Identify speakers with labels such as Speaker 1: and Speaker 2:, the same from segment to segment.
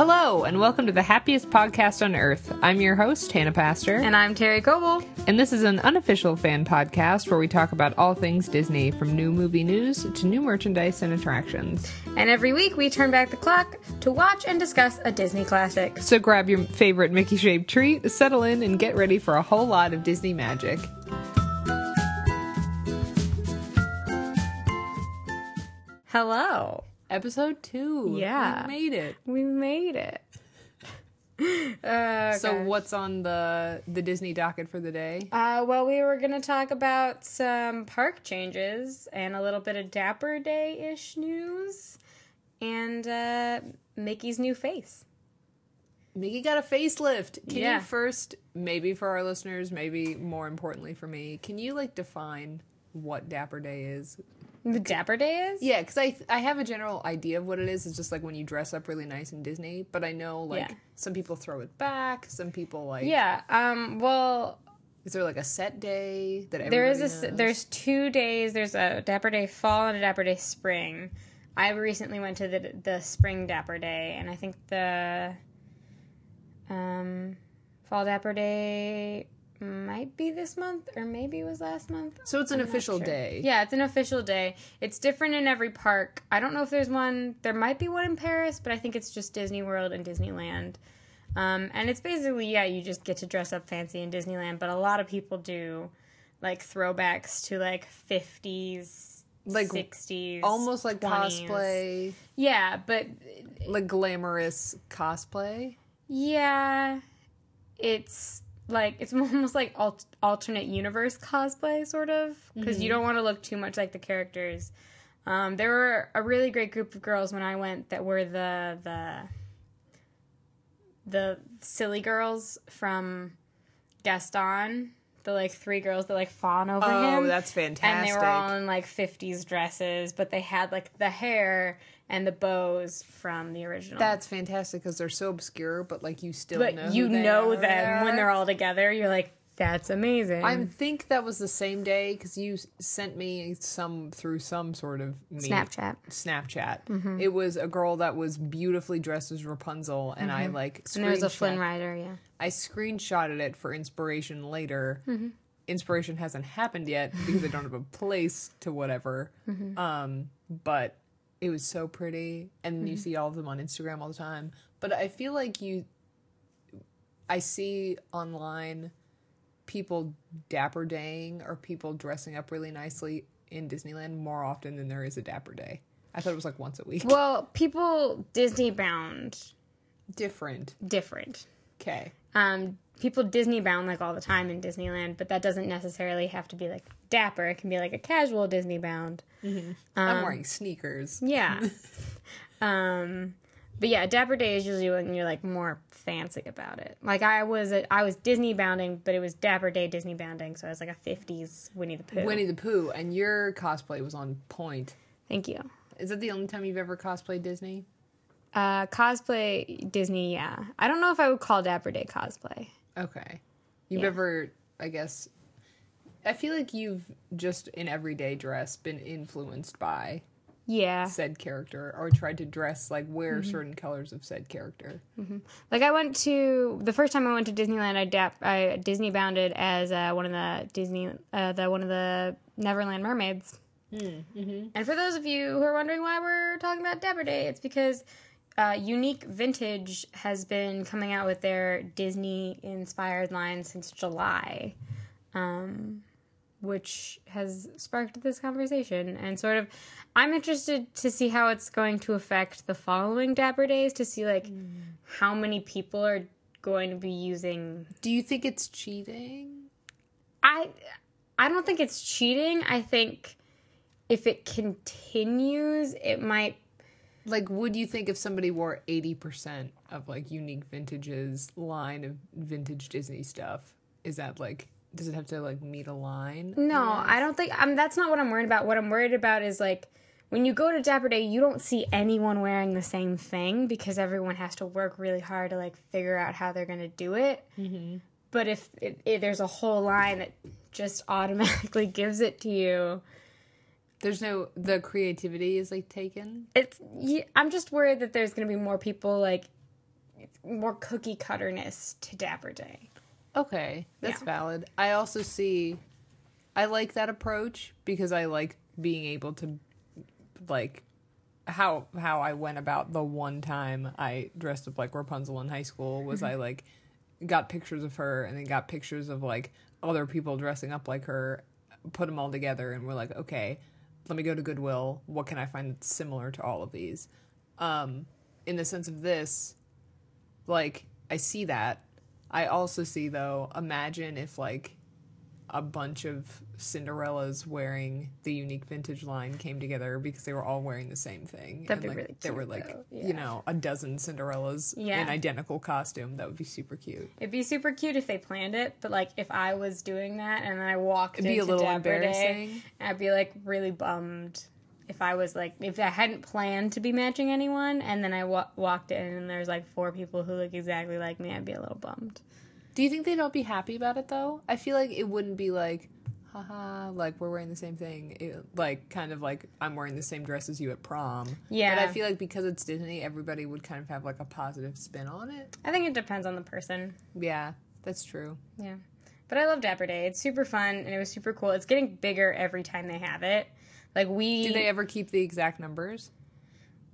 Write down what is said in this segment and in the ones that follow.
Speaker 1: Hello, and welcome to the happiest podcast on earth. I'm your host, Hannah Pastor,
Speaker 2: And I'm Terry Coble.
Speaker 1: and this is an unofficial fan podcast where we talk about all things Disney, from new movie news to new merchandise and attractions.
Speaker 2: And every week we turn back the clock to watch and discuss a Disney classic.
Speaker 1: So grab your favorite Mickey shaped treat, settle in, and get ready for a whole lot of Disney magic.
Speaker 2: Hello.
Speaker 1: Episode two.
Speaker 2: Yeah.
Speaker 1: We made it.
Speaker 2: We made it. Uh,
Speaker 1: So
Speaker 2: gosh.
Speaker 1: what's on the the Disney docket for the day?
Speaker 2: Uh, well, we were going to talk about some park changes and a little bit of Dapper Day ish news and uh, Mickey's new face.
Speaker 1: Mickey got a facelift. Can
Speaker 2: Yeah.
Speaker 1: you first, maybe for our listeners, maybe more importantly for me, can you like define what Dapper Day is?
Speaker 2: The Dapper Day is?
Speaker 1: Yeah, because I I have a general idea of what it is. It's just like when you dress up really nice in Disney, but I know like
Speaker 2: Yeah.
Speaker 1: some people throw it back. Some people like
Speaker 2: Yeah. Um, well,
Speaker 1: Is there like a set day that
Speaker 2: There is a
Speaker 1: knows?
Speaker 2: there's two days. There's a Dapper Day Fall and a Dapper Day Spring. I recently went to the the Spring Dapper Day, and I think the um, Fall Dapper Day might be this month, or maybe it was last month.
Speaker 1: so it's an
Speaker 2: I'm
Speaker 1: official
Speaker 2: sure.
Speaker 1: day.
Speaker 2: Yeah, it's an official day. It's different in every park. I don't know if there's one. There might be one in Paris, but I think it's just Disney World and Disneyland. Um, and it's basically yeah, you just get to dress up fancy in Disneyland. But a lot of people do like throwbacks to like fifties,
Speaker 1: Like,
Speaker 2: sixties,
Speaker 1: almost like
Speaker 2: 20s.
Speaker 1: cosplay,
Speaker 2: Yeah, but
Speaker 1: like glamorous cosplay.
Speaker 2: yeah, it's like it's almost like al- alternate universe cosplay, sort of, because you don't want to look too much like the characters. Um, there were a really great group of girls when I went that were the the the silly girls from Gaston, the like three girls that like fawn over
Speaker 1: Oh,
Speaker 2: him.
Speaker 1: Oh,
Speaker 2: that's
Speaker 1: fantastic!
Speaker 2: and they were all in like 50s dresses, but they had like the hair and the bows from the original.
Speaker 1: That's fantastic because they're so obscure, but like you still
Speaker 2: but
Speaker 1: know
Speaker 2: you know them when they're all together. You're like, that's amazing.
Speaker 1: I think that was the same day because you sent me some through some sort of me-
Speaker 2: Snapchat.
Speaker 1: Snapchat. It was a girl that was beautifully dressed as Rapunzel, and I like
Speaker 2: And there was a Flynn Rider, yeah.
Speaker 1: I screenshotted it for inspiration later.
Speaker 2: Mm-hmm.
Speaker 1: Inspiration hasn't happened yet because I don't have a place to whatever.
Speaker 2: Mm-hmm.
Speaker 1: Um, but it was so pretty, and you
Speaker 2: Mm-hmm.
Speaker 1: see all of them on Instagram all the time. But I feel like you, I see online people dapper daying or people dressing up really nicely in Disneyland more often than there is a dapper day. I thought it was like once a week.
Speaker 2: Well, people Disney bound
Speaker 1: Different.
Speaker 2: different.
Speaker 1: Okay.
Speaker 2: Um, people Disney bound like all the time in Disneyland, but that doesn't necessarily have to be like dapper. It can be like a casual Disney bound.
Speaker 1: I'm wearing sneakers.
Speaker 2: Yeah. um, but yeah, Dapper Day is usually when you're like more fancy about it. Like I was, a, I was Disney bounding, but it was Dapper Day Disney bounding, so I was like a '50s Winnie the Pooh.
Speaker 1: Winnie the Pooh, and your cosplay was on point.
Speaker 2: Thank you.
Speaker 1: Is that the only time you've ever cosplayed Disney?
Speaker 2: Uh, cosplay Disney, yeah. I don't know if I would call Dapper Day cosplay.
Speaker 1: Okay. You've
Speaker 2: Yeah.
Speaker 1: ever, I guess, I feel like you've just in everyday dress been influenced by
Speaker 2: Yeah.
Speaker 1: said character or tried to dress like wear certain colors of said character.
Speaker 2: Like I went to the first time I went to Disneyland, I dap I Disney bounded as uh, one of the Disney uh, the one of the Neverland mermaids. And for those of you who are wondering why we're talking about Dapper Day, it's because uh, Unique Vintage has been coming out with their Disney inspired line since July, um, which has sparked this conversation. And sort of, I'm interested to see how it's going to affect the following Dapper Days to see like how many people are going to be using.
Speaker 1: Do you think it's cheating?
Speaker 2: I I don't think it's cheating. I think if it continues, it might
Speaker 1: Like, would you think if somebody wore 80% of like unique vintages line of vintage Disney stuff, is that like, does it have to like meet a line?
Speaker 2: No, I don't think um, that's not what I'm worried about. What I'm worried about is like when you go to Dapper Day, you don't see anyone wearing the same thing because everyone has to work really hard to like figure out how they're going to do it. Mm-hmm. But if, it, if there's a whole line that just automatically gives it to you,
Speaker 1: There's no, the creativity is like taken.
Speaker 2: it's. yeah, I'm just worried that there's going to be more people like more cookie cutterness to Dapper Day.
Speaker 1: Okay, that's
Speaker 2: Yeah.
Speaker 1: valid. I also see I like that approach because I like being able to like how how I went about the one time I dressed up like Rapunzel in high school was I mm-hmm. like got pictures of her and then got pictures of like other people dressing up like her, put them all together and we're like, okay, let me go to Goodwill. What can I find that's similar to all of these? Um, in the sense of this, like I see that. I also see though, imagine if like a bunch of Cinderellas wearing the unique vintage line came together because they were all wearing the same thing.
Speaker 2: That'd
Speaker 1: and
Speaker 2: be
Speaker 1: like
Speaker 2: really
Speaker 1: there were like
Speaker 2: though.
Speaker 1: you know a dozen Cinderellas
Speaker 2: Yeah.
Speaker 1: in identical costume. That would be super cute.
Speaker 2: It'd be super cute if they planned it, but like if I was doing that and then I walked
Speaker 1: It'd be a little
Speaker 2: Dapper Day,
Speaker 1: embarrassing.
Speaker 2: I'd be like really bummed if I was like if I hadn't planned to be matching anyone and then I wa- walked in and there's like four people who look exactly like me, I'd be a little bummed.
Speaker 1: Do you think they'd all be happy about it though? I feel like it wouldn't be like, haha, like we're wearing the same thing. It, like kind of like I'm wearing the same dress as you at prom.
Speaker 2: Yeah.
Speaker 1: But I feel like because it's Disney, everybody would kind of have like a positive spin on it.
Speaker 2: I think it depends on the person.
Speaker 1: Yeah, that's true.
Speaker 2: Yeah. But I love Dapper Day. It's super fun and it was super cool. It's getting bigger every time they have it. Like we
Speaker 1: Do they ever keep the exact numbers?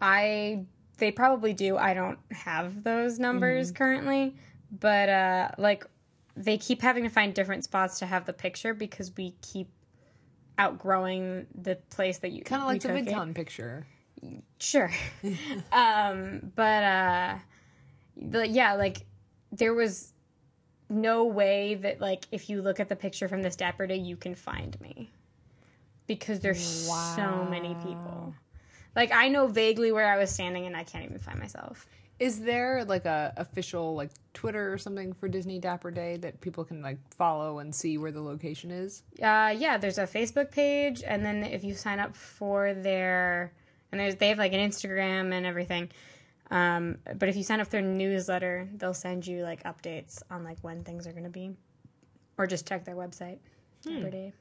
Speaker 2: I they probably do. I don't have those numbers
Speaker 1: Mm-hmm.
Speaker 2: currently, but uh like they keep having to find different spots to have the picture because we keep outgrowing the place that you
Speaker 1: Kind of like the
Speaker 2: it.
Speaker 1: VidCon picture.
Speaker 2: Sure. um, but uh but yeah, like there was no way that like if you look at the picture from this Dapper Day you can find me. Because there's so many people. Like I know vaguely where I was standing and I can't even find myself.
Speaker 1: Is there like a official like Twitter or something for Disney Dapper Day that people can like follow and see where the location is?
Speaker 2: Uh, yeah, there's a Facebook page, and then if you sign up for their, and there's they have like an Instagram and everything. Um, but if you sign up for their newsletter, they'll send you like updates on like when things are gonna be, or just check their website. Dapper Day.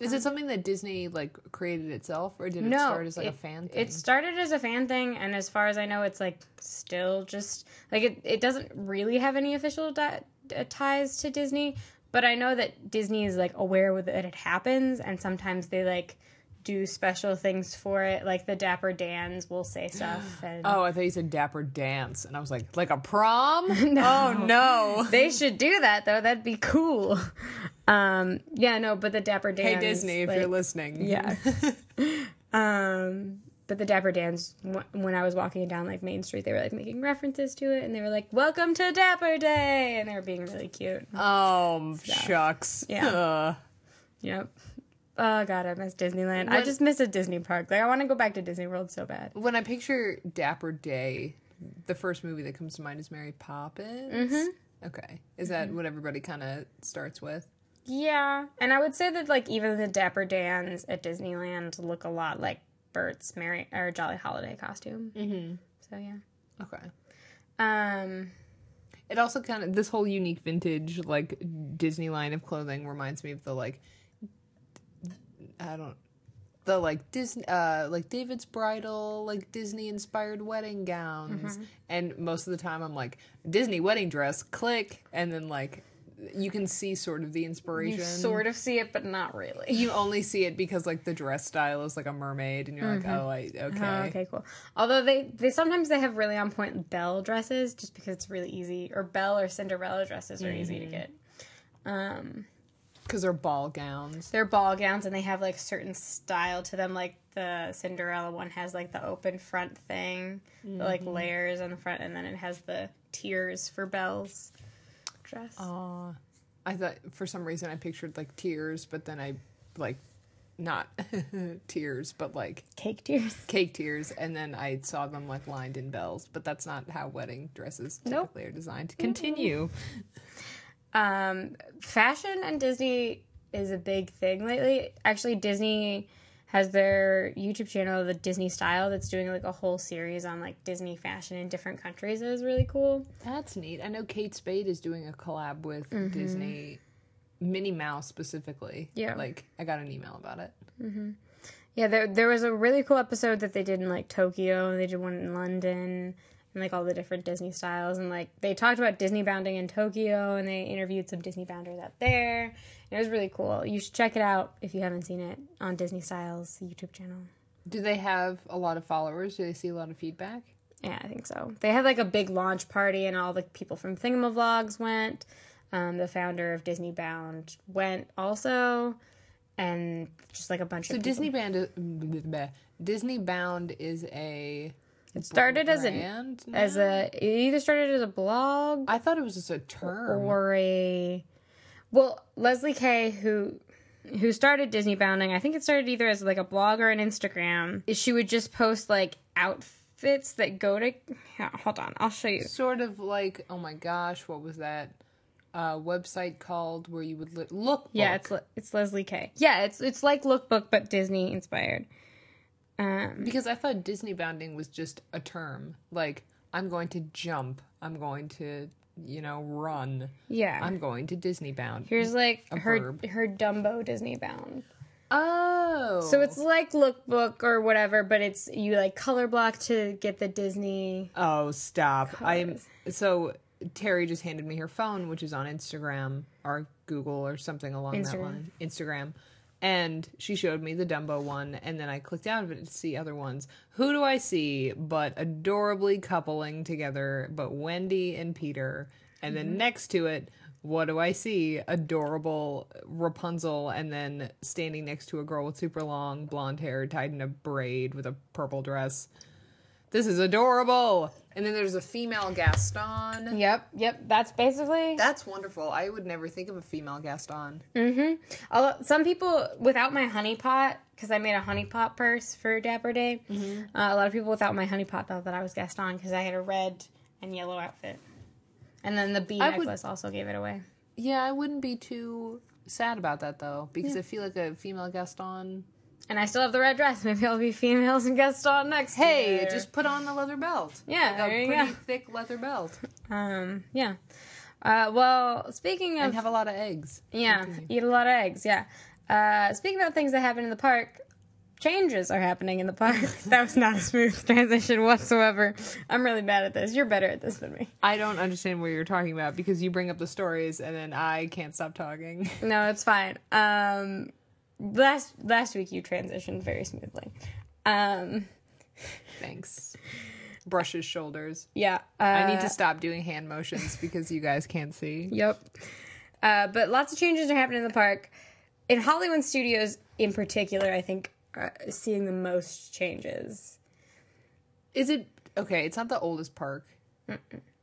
Speaker 1: Is it something that Disney like created itself, or did it
Speaker 2: No,
Speaker 1: start as like a fan thing?
Speaker 2: It started as a fan thing, and as far as I know, it's like still just like it. It doesn't really have any official di- uh, ties to Disney, but I know that Disney is like aware that it happens, and sometimes they like do special things for it. Like the Dapper Dans will say stuff, and
Speaker 1: Oh, I thought you said Dapper Dance, and I was like, like a prom? Oh no!
Speaker 2: they should do that though. That'd be cool. Um, yeah, no, but the Dapper Dans.
Speaker 1: Hey Disney, if
Speaker 2: like,
Speaker 1: you're listening,
Speaker 2: Yeah. um, but the Dapper Dans, when I was walking down like Main Street, they were like making references to it, and they were like, "Welcome to Dapper Day," and they were being really cute.
Speaker 1: Oh shucks.
Speaker 2: Yeah.
Speaker 1: Ugh.
Speaker 2: Yep. Oh god, I miss Disneyland. I just miss a Disney park. Like I want to go back to Disney World so bad.
Speaker 1: When I picture Dapper Day, the first movie that comes to mind is Mary Poppins.
Speaker 2: Mm-hmm.
Speaker 1: Okay, is that what everybody kind of starts with?
Speaker 2: Yeah, and I would say that like even the Dapper Dans at Disneyland look a lot like Bert's Mary or Jolly Holiday costume. Mm-hmm. So yeah.
Speaker 1: Okay.
Speaker 2: Um.
Speaker 1: It also kind of this whole unique vintage like Disney line of clothing reminds me of the like I don't the like Disney uh like David's bridal like Disney inspired wedding gowns
Speaker 2: Mm-hmm.
Speaker 1: and most of the time I'm like Disney wedding dress click and then like you can see sort of the inspiration
Speaker 2: You sort of see it, but not really.
Speaker 1: you only see it because like the dress style is like a mermaid and you're like oh I okay,
Speaker 2: Oh, okay, cool. Although they they sometimes they have really on point Belle dresses just because it's really easy, or Belle or Cinderella dresses are easy to get. Um,
Speaker 1: because they're ball gowns
Speaker 2: they're ball gowns and they have like certain style to them. Like the Cinderella one has like the open front thing, the, like layers on the front, and then it has the tiers for Belle's dress.
Speaker 1: Uh, I thought for some reason I pictured like tears, but then I like not tears, but like
Speaker 2: Cake tiers.
Speaker 1: cake tears, and then I saw them like lined in bells. But that's not how wedding dresses
Speaker 2: Nope.
Speaker 1: typically are designed. Continue.
Speaker 2: Um, fashion and Disney is a big thing lately. Actually, Disney has their YouTube channel, the Disney Style, that's doing like a whole series on like Disney fashion in different countries. It was really cool.
Speaker 1: That's neat. I know Kate Spade is doing a collab with Disney, Minnie Mouse specifically.
Speaker 2: Yeah.
Speaker 1: like I got an email about it.
Speaker 2: Yeah, there there was a really cool episode that they did in like Tokyo. They did one in London. And like all the different Disney styles. And like they talked about Disney bounding in Tokyo and they interviewed some Disney bounders out there. And it was really cool. You should check it out if you haven't seen it on Disney Styles YouTube channel.
Speaker 1: Do they have a lot of followers? Do they see a lot of feedback?
Speaker 2: Yeah, I think so. They had like a big launch party, and all the people from Thingamavlogs went. Um, the founder of Disney Bound went also, and just like a bunch
Speaker 1: So
Speaker 2: of people.
Speaker 1: Disney Band, Disney Bound is a
Speaker 2: It started as
Speaker 1: an
Speaker 2: as a it either started as a blog
Speaker 1: I thought it was just a term.
Speaker 2: or a well Leslie Kay who who started Disney Bounding. I think it started either as like a blog or an Instagram. She would just post like outfits that go to. yeah, hold on, I'll show you.
Speaker 1: sort of like oh my gosh, what was that uh, website called where you would li- look?
Speaker 2: Yeah, it's it's Leslie Kay. Yeah, it's it's like Lookbook but Disney inspired. Um,
Speaker 1: because I thought Disney bounding was just a term. Like I'm going to jump. I'm going to you know run.
Speaker 2: yeah.
Speaker 1: I'm going to Disney bound.
Speaker 2: Here's like
Speaker 1: a
Speaker 2: her
Speaker 1: verb.
Speaker 2: her Dumbo Disney Bound.
Speaker 1: oh,
Speaker 2: So it's like Lookbook or whatever, but it's you like color block to get the Disney.
Speaker 1: Oh, stop. I'm so Terry just handed me her phone, which is on Instagram or Google or something along that line. Instagram. And she showed me the Dumbo one, and then I clicked out of it to see other ones. Who do I see but adorably coupling together, but Wendy and Peter? And then mm-hmm. next to it, what do I see? Adorable Rapunzel, and then standing next to a girl with super long blonde hair tied in a braid with a purple dress. This is adorable. And then there's a female Gaston.
Speaker 2: Yep, yep. That's basically.
Speaker 1: That's wonderful. I would never think of a female Gaston.
Speaker 2: Mm-hmm. Although some people without my honey pot, because I made a honey pot purse for Dapper Day.
Speaker 1: Mm-hmm.
Speaker 2: Uh, a lot of people without my honey pot thought that I was Gaston because I had a red and yellow outfit, and then the bee
Speaker 1: I would-
Speaker 2: necklace also gave it away.
Speaker 1: Yeah, I wouldn't be too sad about that though, because I feel like a female Gaston.
Speaker 2: And I still have the red dress. Maybe I'll be females and Gaston next.
Speaker 1: Hey,
Speaker 2: year.
Speaker 1: just put on the leather belt.
Speaker 2: Yeah,
Speaker 1: like
Speaker 2: there
Speaker 1: a
Speaker 2: you
Speaker 1: pretty
Speaker 2: go.
Speaker 1: thick leather belt,
Speaker 2: um, yeah. Uh, well, speaking of
Speaker 1: and have a lot of eggs.
Speaker 2: Yeah, eat a lot of eggs. Yeah. Uh, speaking about things that happen in the park, changes are happening in the park. that was not a smooth transition whatsoever. I'm really bad at this. You're better at this than me.
Speaker 1: I don't understand what you're talking about because you bring up the stories, and then I can't stop talking.
Speaker 2: No, it's fine. Um, last last week you transitioned very smoothly. Um,
Speaker 1: Thanks. Brush his shoulders.
Speaker 2: yeah. Uh,
Speaker 1: I need to stop doing hand motions because you guys can't see.
Speaker 2: Yep. Uh, but lots of changes are happening in the park. In Hollywood Studios, in particular, I think uh, seeing the most changes.
Speaker 1: Is it okay? It's not the oldest park.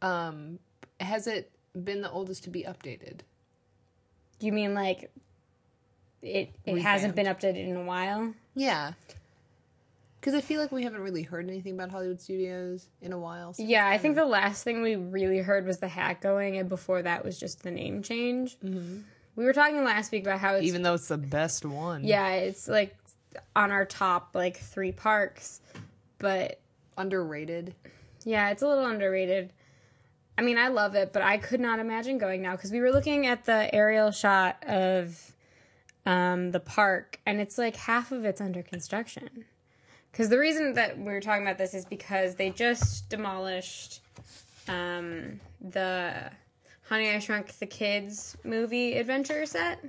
Speaker 1: Um, has it been the oldest to be updated?
Speaker 2: You mean like it? It hasn't been updated in a while.
Speaker 1: Yeah. Because I feel like we haven't really heard anything about Hollywood Studios in a while. so-
Speaker 2: Yeah, I think the last thing we really heard was the hat going, and before that was just the name change. Mm-hmm. We were talking last week about how it's
Speaker 1: Even though it's the best one.
Speaker 2: yeah, it's like on our top like three parks, but
Speaker 1: Underrated.
Speaker 2: yeah, it's a little underrated. I mean, I love it, but I could not imagine going now because we were looking at the aerial shot of um, the park, and it's like half of it's under construction. Because the reason that we were talking about this is because they just demolished um, the Honey I Shrunk the Kids movie adventure set.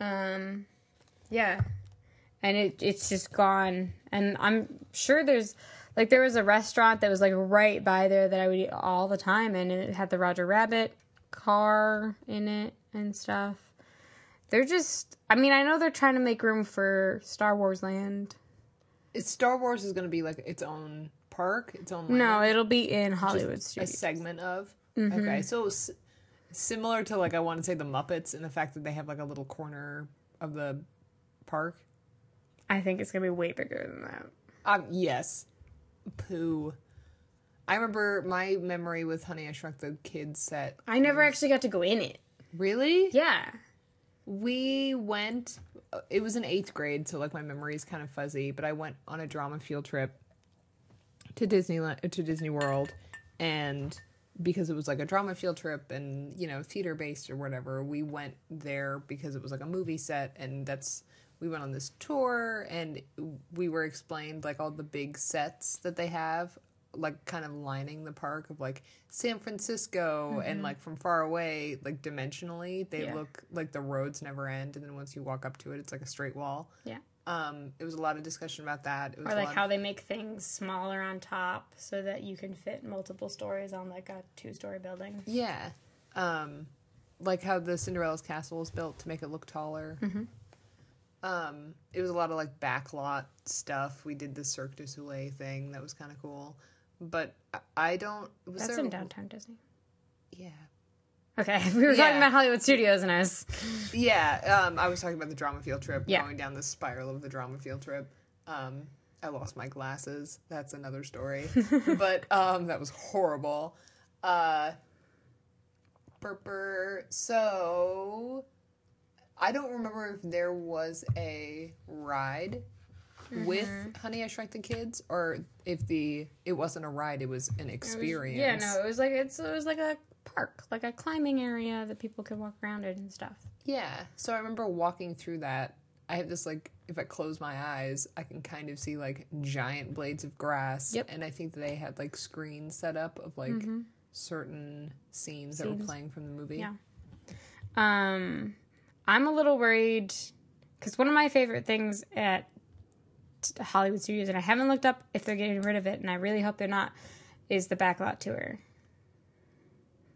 Speaker 2: Um, yeah, and it it's just gone. And I'm sure there's like there was a restaurant that was like right by there that I would eat all the time, and it had the Roger Rabbit car in it and stuff. They're just. I mean, I know they're trying to make room for Star Wars Land.
Speaker 1: It's Star Wars is going to be like its own park, its own.
Speaker 2: No, it'll be in Hollywood
Speaker 1: Street.
Speaker 2: a
Speaker 1: segment of.
Speaker 2: Mm-hmm.
Speaker 1: Okay, so s- similar to like I want to say the Muppets and the fact that they have like a little corner of the park.
Speaker 2: I think it's gonna be way bigger than that.
Speaker 1: Um, yes. Pooh. I remember my memory with Honey I Shrunk the Kids set.
Speaker 2: I never actually got to go in it.
Speaker 1: Really?
Speaker 2: Yeah.
Speaker 1: We went. uh, It was in eighth grade, so like my memory is kind of fuzzy. But I went on a drama field trip to Disneyland to Disney World, and because it was like a drama field trip and you know theater based or whatever, we went there because it was like a movie set, and that's we went on this tour and we were explained like all the big sets that they have like kind of lining the park of like San Francisco and like from far away, like dimensionally, they
Speaker 2: Yeah.
Speaker 1: look like the roads never end, and then once you walk up to it, it's like a straight wall.
Speaker 2: Yeah.
Speaker 1: Um, it was a lot of discussion about that. It was
Speaker 2: Or like how they make things smaller on top so that you can fit multiple stories on like a two story building.
Speaker 1: Yeah. Um, like how the Cinderella's castle was built to make it look taller. Um, it was a lot of like backlot stuff. We did the Cirque du Soleil thing that was kind of cool. But I- don't. Was
Speaker 2: That's
Speaker 1: there,
Speaker 2: in downtown Disney.
Speaker 1: Yeah.
Speaker 2: Okay, we were
Speaker 1: Yeah.
Speaker 2: talking about Hollywood Studios, and I was
Speaker 1: Yeah. Um, I was talking about the drama field trip.
Speaker 2: Yeah.
Speaker 1: Going down the spiral of the drama field trip. Um, I lost my glasses. That's another story. but um, that was horrible. Uh, burper. So I don't remember if there was a ride with Honey I Shrunk the Kids, or if the it wasn't a ride, it was an experience.
Speaker 2: yeah, no, it was like it's it was like a park, like a climbing area that people could walk around in and stuff.
Speaker 1: Yeah. So I remember walking through that. I have this like if I close my eyes, I can kind of see like giant blades of grass.
Speaker 2: Yep.
Speaker 1: And I think they had like screens set up of like certain scenes, that were playing from the movie.
Speaker 2: Yeah. Um, I'm a little worried because one of my favorite things at Hollywood Studios, and I haven't looked up if they're getting rid of it, and I really hope they're not, is the backlot tour.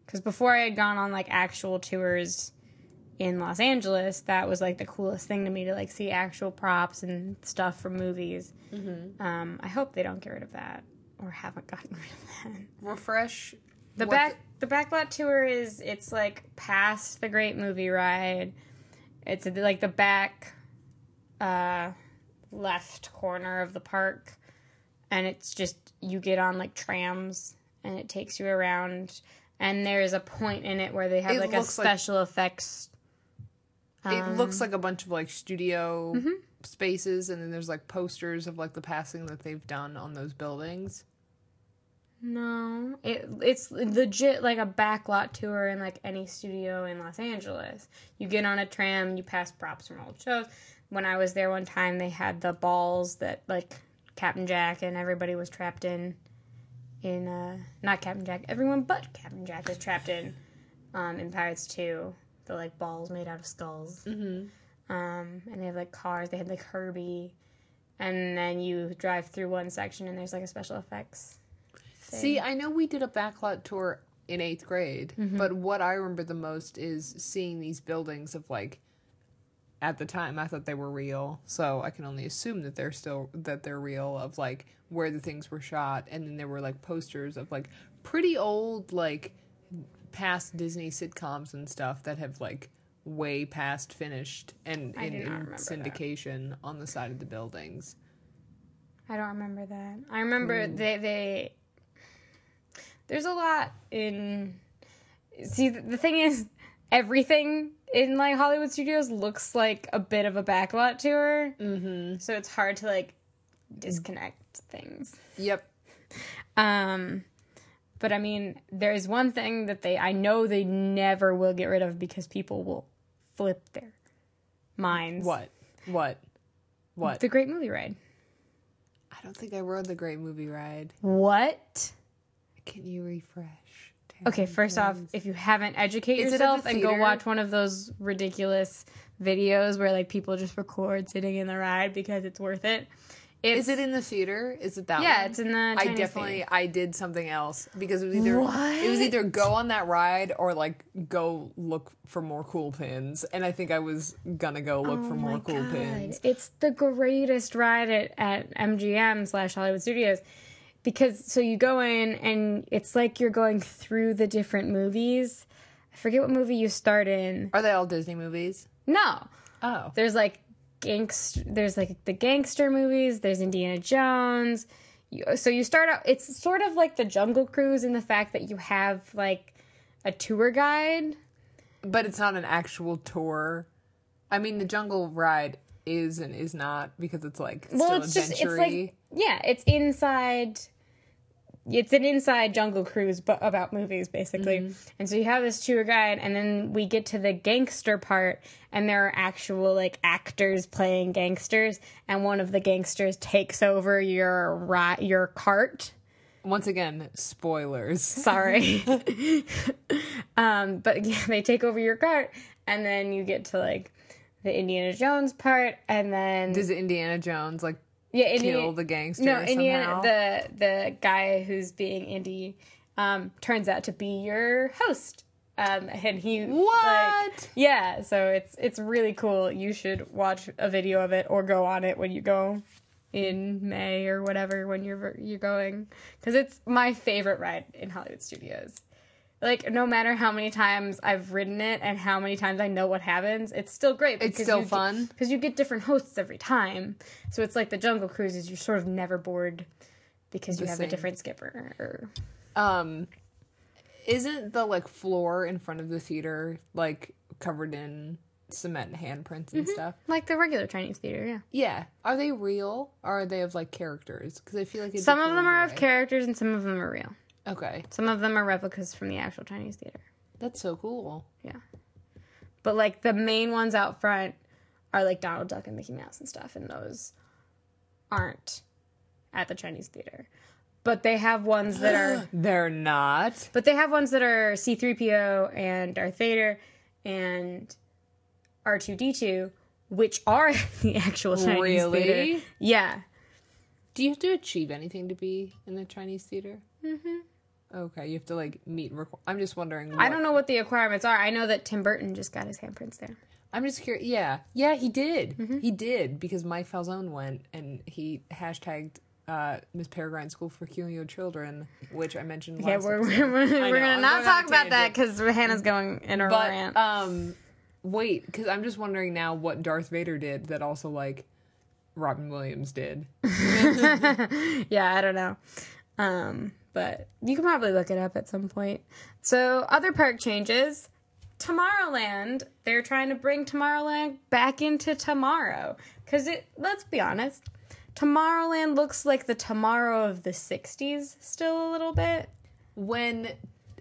Speaker 2: Because before I had gone on like actual tours in Los Angeles, that was like the coolest thing to me to like see actual props and stuff from movies. Um, I hope they don't get rid of that or haven't gotten rid of that.
Speaker 1: Refresh
Speaker 2: The back the backlot tour is it's like past the great movie ride. It's like the back uh left corner of the park and it's just you get on like trams and it takes you around and there's a point in it where they have
Speaker 1: It
Speaker 2: like a
Speaker 1: looks like-
Speaker 2: special effects
Speaker 1: it um, looks like a bunch of like studio mm-hmm. spaces and then there's like posters of like the passing that they've done on those buildings.
Speaker 2: No, it it's legit like a backlot tour in like any studio in Los Angeles. You get on a tram, you pass props from old shows. When I was there one time, they had the balls that like Captain Jack and everybody was trapped in. In uh, not Captain Jack, everyone but Captain Jack was trapped in. Um, in Pirates Two, the like balls made out of skulls. Mm-hmm. Um, and they have like cars. They had like Herbie, and then you drive through one section and there's like a special effects.
Speaker 1: See, I know we did a backlot tour in eighth grade,
Speaker 2: Mm-hmm.
Speaker 1: but what I remember the most is seeing these buildings of like. At the time, I thought they were real, so I can only assume that they're still that they're real. Of like where the things were shot, and then there were like posters of like pretty old like past Disney sitcoms and stuff that have like way past finished and in, in
Speaker 2: remember that.
Speaker 1: syndication on the side of the buildings.
Speaker 2: I don't remember that. I remember hmm. they they. There's a lot in. See, the thing is, everything in like Hollywood studios looks like a bit of a backlot tour. Mm-hmm. So it's hard to like disconnect things.
Speaker 1: Yep.
Speaker 2: Um, but I mean, there's one thing that they I know they never will get rid of because people will flip their minds.
Speaker 1: What? What? What?
Speaker 2: The Great Movie Ride.
Speaker 1: I don't think I rode the Great Movie Ride.
Speaker 2: What?
Speaker 1: Can you refresh?
Speaker 2: Okay, first off, if you haven't, educate
Speaker 1: Is
Speaker 2: yourself
Speaker 1: the
Speaker 2: and go
Speaker 1: theater?
Speaker 2: watch one of those ridiculous videos where like people just record sitting in the ride because it's worth it. It's,
Speaker 1: Is it in the theater? Is it that
Speaker 2: Yeah,
Speaker 1: one?
Speaker 2: it's in the.
Speaker 1: I definitely
Speaker 2: theater.
Speaker 1: I did something else because it was either
Speaker 2: What?
Speaker 1: it was either go on that ride or like go look for more cool pins, and I think I was gonna go look for
Speaker 2: Oh
Speaker 1: more
Speaker 2: my
Speaker 1: cool pins.
Speaker 2: It's the greatest ride at, at MGM slash Hollywood Studios because so you go in and it's like you're going through the different movies. I forget what movie you start in.
Speaker 1: Are they all Disney movies?
Speaker 2: No,
Speaker 1: Oh,
Speaker 2: there's like gangster there's like the gangster movies there's indiana jones you, so you start out it's sort of like the jungle cruise in the fact that you have like a tour guide
Speaker 1: but it's not an actual tour. I mean, the Jungle Ride is and is not because it's like
Speaker 2: well
Speaker 1: still
Speaker 2: it's just it's like yeah it's inside it's an inside jungle cruise but about movies basically
Speaker 1: Mm-hmm.
Speaker 2: and so you have this tour guide and then we get to the gangster part and there are actual like actors playing gangsters and one of the gangsters takes over your ri- your cart
Speaker 1: Once again, spoilers.
Speaker 2: Sorry. um, but yeah, they take over your cart, and then you get to like the Indiana Jones part, and then
Speaker 1: Does Indiana Jones like
Speaker 2: yeah,
Speaker 1: kill
Speaker 2: Indiana,
Speaker 1: the gangster
Speaker 2: no,
Speaker 1: somehow?
Speaker 2: The the guy who's being Indy, um, turns out to be your host. Um, and he
Speaker 1: What?
Speaker 2: like, yeah, so it's it's really cool. You should watch a video of it or go on it when you go in May or whatever when you're you're going because it's my favorite ride in Hollywood Studios. Like no matter how many times I've ridden it and how many times I know what happens, it's still great.
Speaker 1: It's still fun?
Speaker 2: because you get different hosts every time. So it's like the Jungle Cruises. You're sort of never bored because you have
Speaker 1: same.
Speaker 2: a different skipper. Or
Speaker 1: um isn't the like floor in front of the theater like covered in cement handprints and stuff?
Speaker 2: like the regular Chinese theater, yeah.
Speaker 1: Yeah. Are they real or are they of like characters? Because I feel like
Speaker 2: Some of them are of characters and some of them are real.
Speaker 1: Okay,
Speaker 2: Some of them are replicas from the actual Chinese theater.
Speaker 1: that's so cool.
Speaker 2: Yeah. But like the main ones out front are like Donald Duck and Mickey Mouse and stuff, and those aren't at the Chinese theater. But they have ones that are
Speaker 1: They're not.
Speaker 2: but they have ones that are C3PO and Darth Vader and R2D2, which are the actual Chinese
Speaker 1: Really?
Speaker 2: theater. Yeah.
Speaker 1: Do you have to achieve anything to be in the Chinese theater? Mm-hmm. Okay, you have to like meet. Requ- I'm just wondering.
Speaker 2: I don't know what the requirements are. I know that Tim Burton just got his handprints there.
Speaker 1: I'm just curious. Yeah, yeah, he did.
Speaker 2: Mm-hmm.
Speaker 1: He did because Mike Falzone went and he hashtagged uh, Miss Peregrine School for Peculiar Children, which I mentioned. Last
Speaker 2: we're,
Speaker 1: episode.
Speaker 2: we're, we're, we're gonna not talk about that because Hannah's going in a
Speaker 1: But
Speaker 2: rant.
Speaker 1: um, wait, because I'm just wondering now what Darth Vader did that also like Robin Williams did.
Speaker 2: yeah, I don't know. Um, but you can probably look it up at some point. So, other park changes. Tomorrowland, they're trying to bring Tomorrowland back into tomorrow. Because it, let's be honest, Tomorrowland looks like the tomorrow of the 60s still a little bit.
Speaker 1: When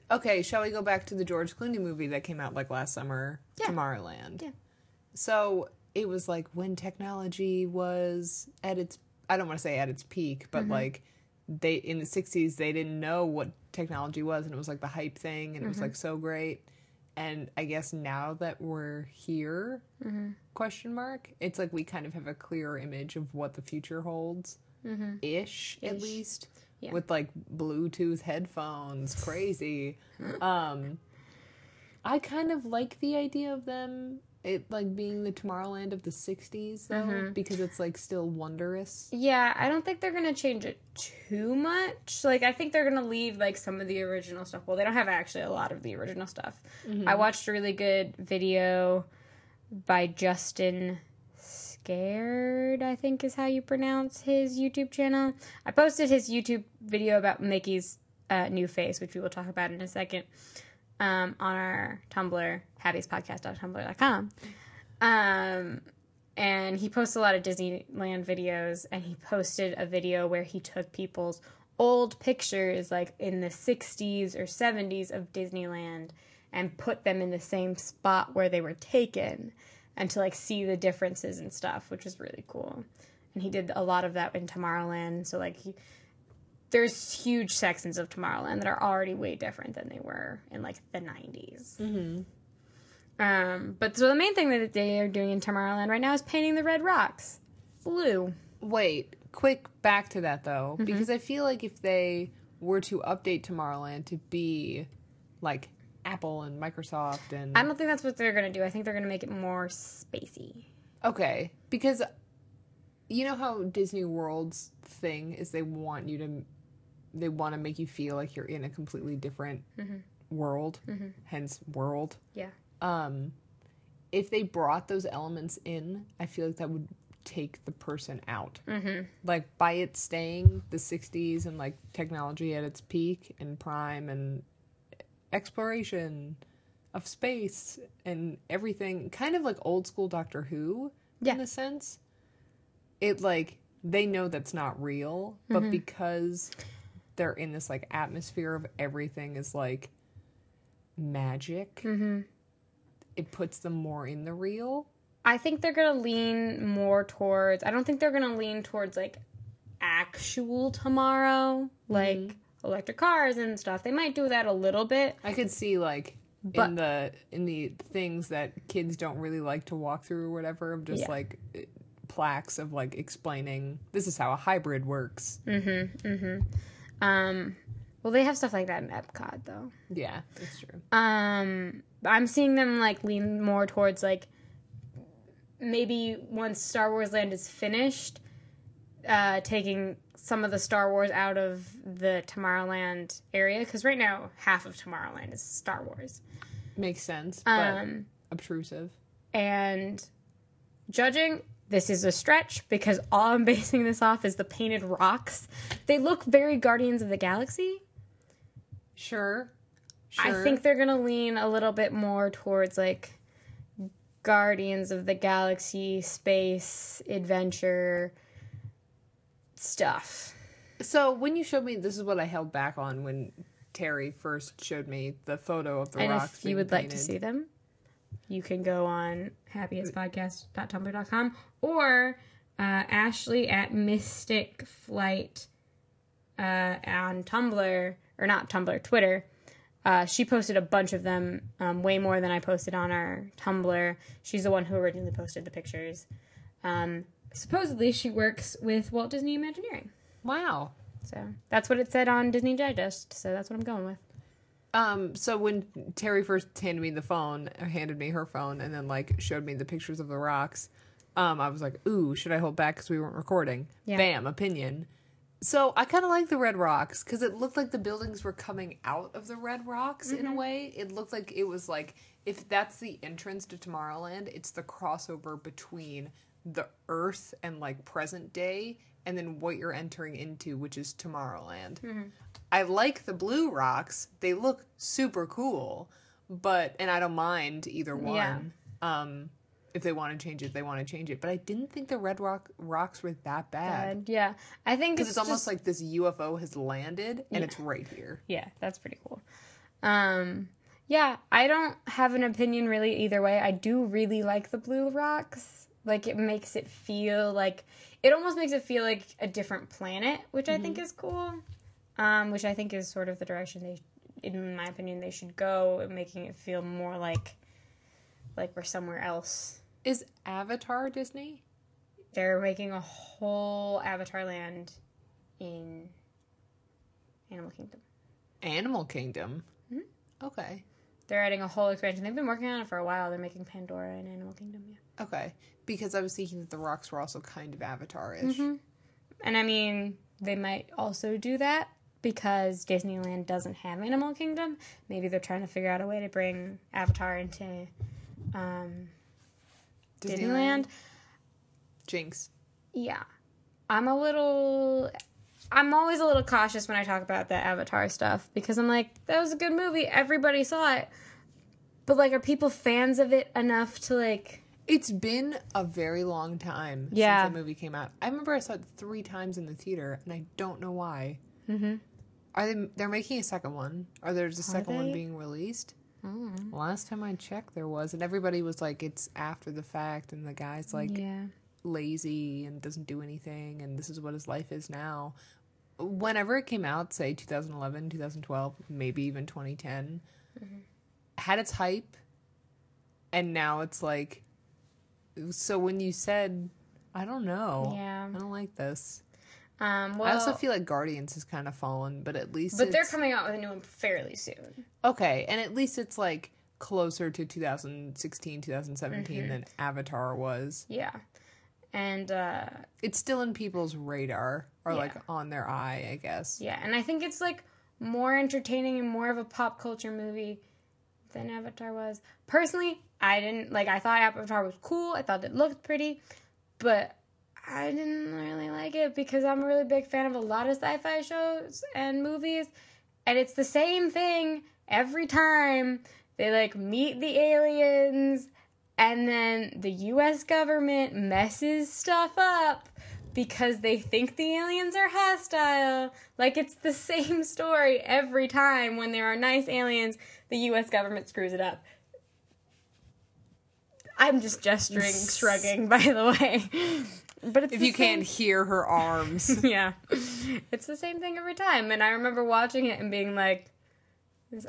Speaker 1: okay, shall we go back to the George Clooney movie that came out like last summer,
Speaker 2: Yeah.
Speaker 1: Tomorrowland?
Speaker 2: Yeah.
Speaker 1: So it was like when technology was at its I don't want to say at its peak, but
Speaker 2: Mm-hmm.
Speaker 1: like they in the 60s they didn't know what technology was and it was like the hype thing and it was
Speaker 2: Mm-hmm.
Speaker 1: like so great. And I guess now that we're here,
Speaker 2: Mm-hmm.
Speaker 1: question mark, it's like we kind of have a clearer image of what the future holds. Ish, at
Speaker 2: Mm-hmm. Ish.
Speaker 1: least.
Speaker 2: Yeah.
Speaker 1: With like Bluetooth headphones, crazy. um I kind of like the idea of them it like being the Tomorrowland of the 60s though
Speaker 2: Mm-hmm.
Speaker 1: because it's like still wondrous.
Speaker 2: Yeah, I don't think they're gonna change it too much. Like, I think they're gonna leave like some of the original stuff. Well, they don't have actually a lot of the original stuff. I watched a really good video by Justin Scared. I think is how you pronounce his YouTube channel. I posted his YouTube video about Mickey's uh, new face, which we will talk about in a second, um, on our Tumblr, happiestpodcast.tumblr.com. Um, and he posts a lot of Disneyland videos and he posted a video where he took people's old pictures like in the 60s or 70s of Disneyland and put them in the same spot where they were taken and to like see the differences and stuff which was really cool and he did a lot of that in Tomorrowland so like he there's huge sections of Tomorrowland that are already way different than they were in like the 90s. Mm-hmm. Um, but so the main thing that they are doing in Tomorrowland right now is painting the red rocks blue.
Speaker 1: Wait, quick back to that though
Speaker 2: Mm-hmm.
Speaker 1: because I feel like if they were to update Tomorrowland to be like Apple and Microsoft and
Speaker 2: I don't think that's what they're gonna do. I think they're gonna make it more spacey.
Speaker 1: Okay, because you know how Disney World's thing is they want you to they want to make you feel like you're in a completely different world, hence world.
Speaker 2: Yeah.
Speaker 1: Um if they brought those elements in, I feel like that would take the person out. Mm-hmm. Like by it staying the 60s and like technology at its peak and prime and exploration of space and everything, kind of like old school Doctor Who
Speaker 2: Yeah.
Speaker 1: in a sense. It like they know that's not real, but
Speaker 2: Mm-hmm.
Speaker 1: because they're in this like atmosphere of everything is like magic,
Speaker 2: Mm-hmm.
Speaker 1: it puts them more in the real.
Speaker 2: I think they're gonna lean more towards. I don't think they're gonna lean towards like actual tomorrow, mm-hmm. like electric cars and stuff. They might do that a little bit.
Speaker 1: I could see like
Speaker 2: But-
Speaker 1: in the in the things that kids don't really like to walk through or whatever of just
Speaker 2: Yeah.
Speaker 1: like plaques of like explaining this is how a hybrid works. Mm-hmm, mm-hmm.
Speaker 2: Um, well, they have stuff like that in Epcot though.
Speaker 1: Yeah, that's true.
Speaker 2: Um, I'm seeing them like lean more towards like maybe once Star Wars Land is finished, uh, taking some of the Star Wars out of the Tomorrowland area because right now half of Tomorrowland is Star Wars.
Speaker 1: Makes sense, but
Speaker 2: Um,
Speaker 1: obtrusive.
Speaker 2: and judging this is a stretch because all I'm basing this off is the painted rocks. They look very Guardians of the Galaxy.
Speaker 1: Sure. Sure.
Speaker 2: I think they're gonna lean a little bit more towards like Guardians of the Galaxy, space, adventure stuff.
Speaker 1: so. When you showed me, this is what I held back on when Terry first showed me the photo of the
Speaker 2: and
Speaker 1: rocks.
Speaker 2: if you would like to see them, you can go on happiestpodcast.tumblr.com or uh, Ashley at Mystic Flight uh, on Tumblr, or not Tumblr, Twitter. Uh, she posted a bunch of them, um, way more than I posted on our Tumblr. She's the one who originally posted the pictures. Um, supposedly, she works with Walt Disney Imagineering.
Speaker 1: Wow.
Speaker 2: So that's what it said on Disney Digest. So that's what I'm going with.
Speaker 1: Um, so when Terry first handed me the phone, or handed me her phone, and then like showed me the pictures of the rocks, um, I was like, "Ooh, should I hold back because we weren't recording?"
Speaker 2: Yeah.
Speaker 1: Bam, opinion. So I kind of like the red rocks because it looked like the buildings were coming out of the red rocks in a way. It looked like it was like if that's the entrance to Tomorrowland, it's the crossover between the Earth and like present day, and then what you're entering into, which is Tomorrowland. I like the blue rocks. They look super cool, but and I don't mind either one. Um if they want to change it, they want to change it. But I didn't think the red rock rocks were that bad.
Speaker 2: And yeah, I think
Speaker 1: Because
Speaker 2: it's,
Speaker 1: it's almost like this UFO has landed and it's right here.
Speaker 2: Yeah, that's pretty cool. Um, yeah, I don't have an opinion really either way. I do really like the blue rocks. Like it makes it feel like it almost makes it feel like a different planet, which I think is cool. Um, which I think is sort of the direction they, in my opinion, they should go, making it feel more like like we're somewhere else.
Speaker 1: Is Avatar Disney?
Speaker 2: They're making a whole Avatar land in Animal Kingdom.
Speaker 1: Animal Kingdom.
Speaker 2: Mm-hmm.
Speaker 1: Okay.
Speaker 2: They're adding a whole expansion. They've been working on it for a while. They're making Pandora and Animal Kingdom, yeah.
Speaker 1: Okay. Because I was thinking that the rocks were also kind of Avatar ish.
Speaker 2: Mm-hmm. And I mean, they might also do that because Disneyland doesn't have Animal Kingdom. Maybe they're trying to figure out a way to bring Avatar into um, Disneyland.
Speaker 1: Jinx.
Speaker 2: Yeah. I'm a little. I'm always a little cautious when I talk about the Avatar stuff because I'm like, that was a good movie. Everybody saw it. But, like, are people fans of it enough to, like.
Speaker 1: It's been a very long time
Speaker 2: Yeah.
Speaker 1: since the movie came out. I remember I saw it three times in the theater, and I don't know why. Mm-hmm. Are they? They're making a second one. Or there's a second one being released? Last time I checked, there was, and everybody was like, "It's after the fact," and the guy's like
Speaker 2: yeah.
Speaker 1: lazy and doesn't do anything, and this is what his life is now. Whenever it came out, say 2011, 2012, maybe even 2010, had its hype, and now it's like. So when you said, I don't know,
Speaker 2: Yeah.
Speaker 1: I don't like this.
Speaker 2: Um, well,
Speaker 1: I also feel like Guardians has kind of fallen, but at least
Speaker 2: But they're coming out with a new one fairly soon.
Speaker 1: okay, and at least it's like closer to 2016, 2017
Speaker 2: Mm-hmm.
Speaker 1: than Avatar was.
Speaker 2: Yeah. And uh
Speaker 1: It's still in people's radar or
Speaker 2: Yeah.
Speaker 1: like on their eye, I guess.
Speaker 2: yeah, and I think it's like more entertaining and more of a pop culture movie than Avatar was. Personally, I didn't like I thought Avatar was cool. I thought it looked pretty, but I didn't really like it because I'm a really big fan of a lot of sci-fi shows and movies, and it's the same thing every time. They like meet the aliens and then the US government messes stuff up because they think the aliens are hostile. Like it's the same story every time when there are nice aliens, the US government screws it up. I'm just gesturing, shrugging, by the way. But it's
Speaker 1: if you can't hear her arms.
Speaker 2: yeah, it's the same thing every time. And I remember watching it and being like,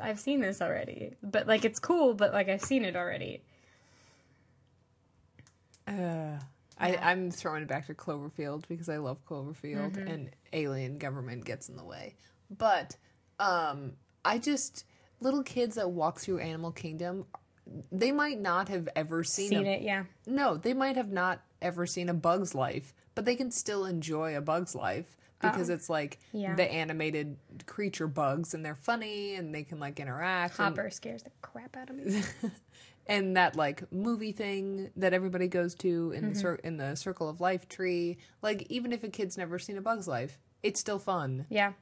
Speaker 2: "I've seen this already." But like, it's cool. But like, I've seen it already.
Speaker 1: Uh, I, I'm throwing it back to Cloverfield because I love Cloverfield and alien government gets in the way. But um, I just little kids that walk through Animal Kingdom, they might not have ever seen,
Speaker 2: Seen
Speaker 1: a,
Speaker 2: it, yeah.
Speaker 1: No, they might have not ever seen a Bug's Life, but they can still enjoy a Bug's Life because it's like
Speaker 2: Yeah.
Speaker 1: the animated creature bugs and they're funny and they can like interact. and-
Speaker 2: Hopper scares the crap out of me.
Speaker 1: and that like movie thing that everybody goes to in the cir- in the Circle of Life tree. Like even if a kid's never seen a Bug's Life, it's still fun.
Speaker 2: yeah,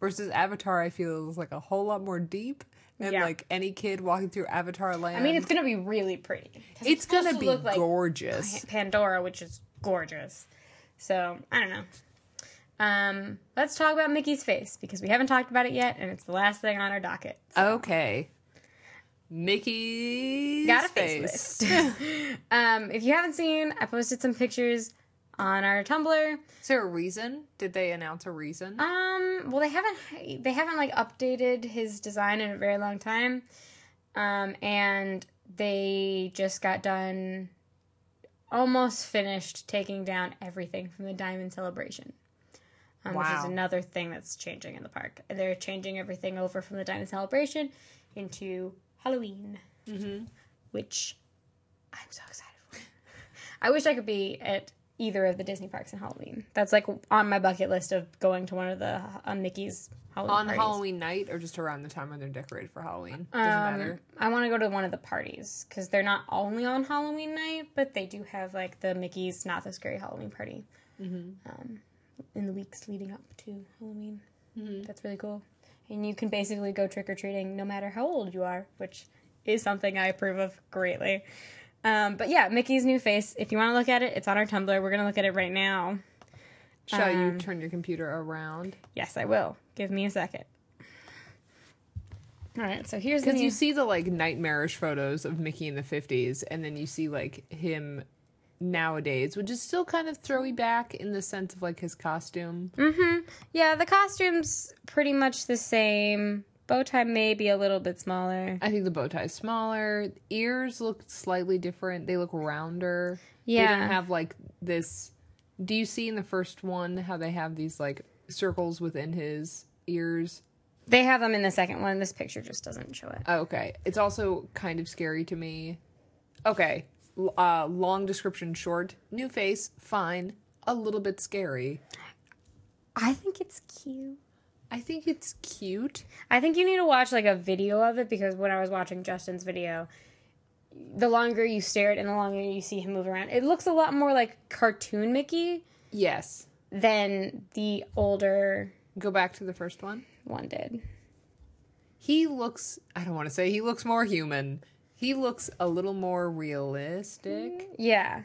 Speaker 1: Versus Avatar, I feel is like a whole lot more deep. And
Speaker 2: Yeah.
Speaker 1: like any kid walking through Avatar Land,
Speaker 2: I mean, it's gonna be really pretty
Speaker 1: it's
Speaker 2: supposed
Speaker 1: gonna
Speaker 2: to
Speaker 1: be
Speaker 2: look like
Speaker 1: gorgeous.
Speaker 2: Pandora, which is gorgeous. So I don't know. Um, let's talk about Mickey's face because we haven't talked about it yet, and it's the last thing on our docket.
Speaker 1: Okay, Mickey's
Speaker 2: Got a
Speaker 1: face.
Speaker 2: um, if you haven't seen, I posted some pictures on our Tumblr.
Speaker 1: Is there a reason? Did they announce a reason?
Speaker 2: Um, well, they haven't they haven't like updated his design in a very long time, um, and they just got done, almost finished taking down everything from the Diamond Celebration. Um, Which is another thing that's changing in the park. They're changing everything over from the Diamond Celebration into Halloween, mm-hmm. which I'm so excited for. I wish I could be at either of the Disney parks in Halloween. That's like on my bucket list of going to one of the uh, Mickey's Halloween
Speaker 1: On
Speaker 2: parties.
Speaker 1: Halloween night or just around the time when they're decorated for Halloween? Doesn't
Speaker 2: Um,
Speaker 1: matter.
Speaker 2: I want to go to one of the parties because they're not only on Halloween night, but they do have like the Mickey's Not So Scary Halloween party um, in the weeks leading up to Halloween. That's really cool. And you can basically go trick or treating no matter how old you are, which is something I approve of greatly. Um, but yeah, Mickey's new face. If you want to look at it, it's on our Tumblr. We're gonna look at it right now.
Speaker 1: Shall you
Speaker 2: um,
Speaker 1: turn your computer around?
Speaker 2: Yes, I will. Give me a second. All right, so here's
Speaker 1: Because
Speaker 2: new.
Speaker 1: you see the like nightmarish photos of Mickey in the 50s, and then you see like him nowadays, which is still kind of throwy back in the sense of like his costume. Mhm.
Speaker 2: Yeah, the costume's pretty much the same. Bow tie may be a little bit smaller.
Speaker 1: I think the bow tie is smaller. Ears look slightly different. They look rounder.
Speaker 2: Yeah.
Speaker 1: They don't have like this. Do you see in the first one how they have these like circles within his ears?
Speaker 2: They have them in the second one. This picture just doesn't show it.
Speaker 1: Oh, okay. It's also kind of scary to me. Okay. Uh, long description short. New face, fine. A little bit scary.
Speaker 2: I think it's cute.
Speaker 1: I think it's cute.
Speaker 2: I think you need to watch like a video of it because when I was watching Justin's video, the longer you stare at it and the longer you see him move around, it looks a lot more like cartoon Mickey
Speaker 1: Yes.
Speaker 2: than the older
Speaker 1: Go back to the first one.
Speaker 2: one did.
Speaker 1: He looks, I don't want to say he looks more human. He looks a little more realistic.
Speaker 2: Yeah.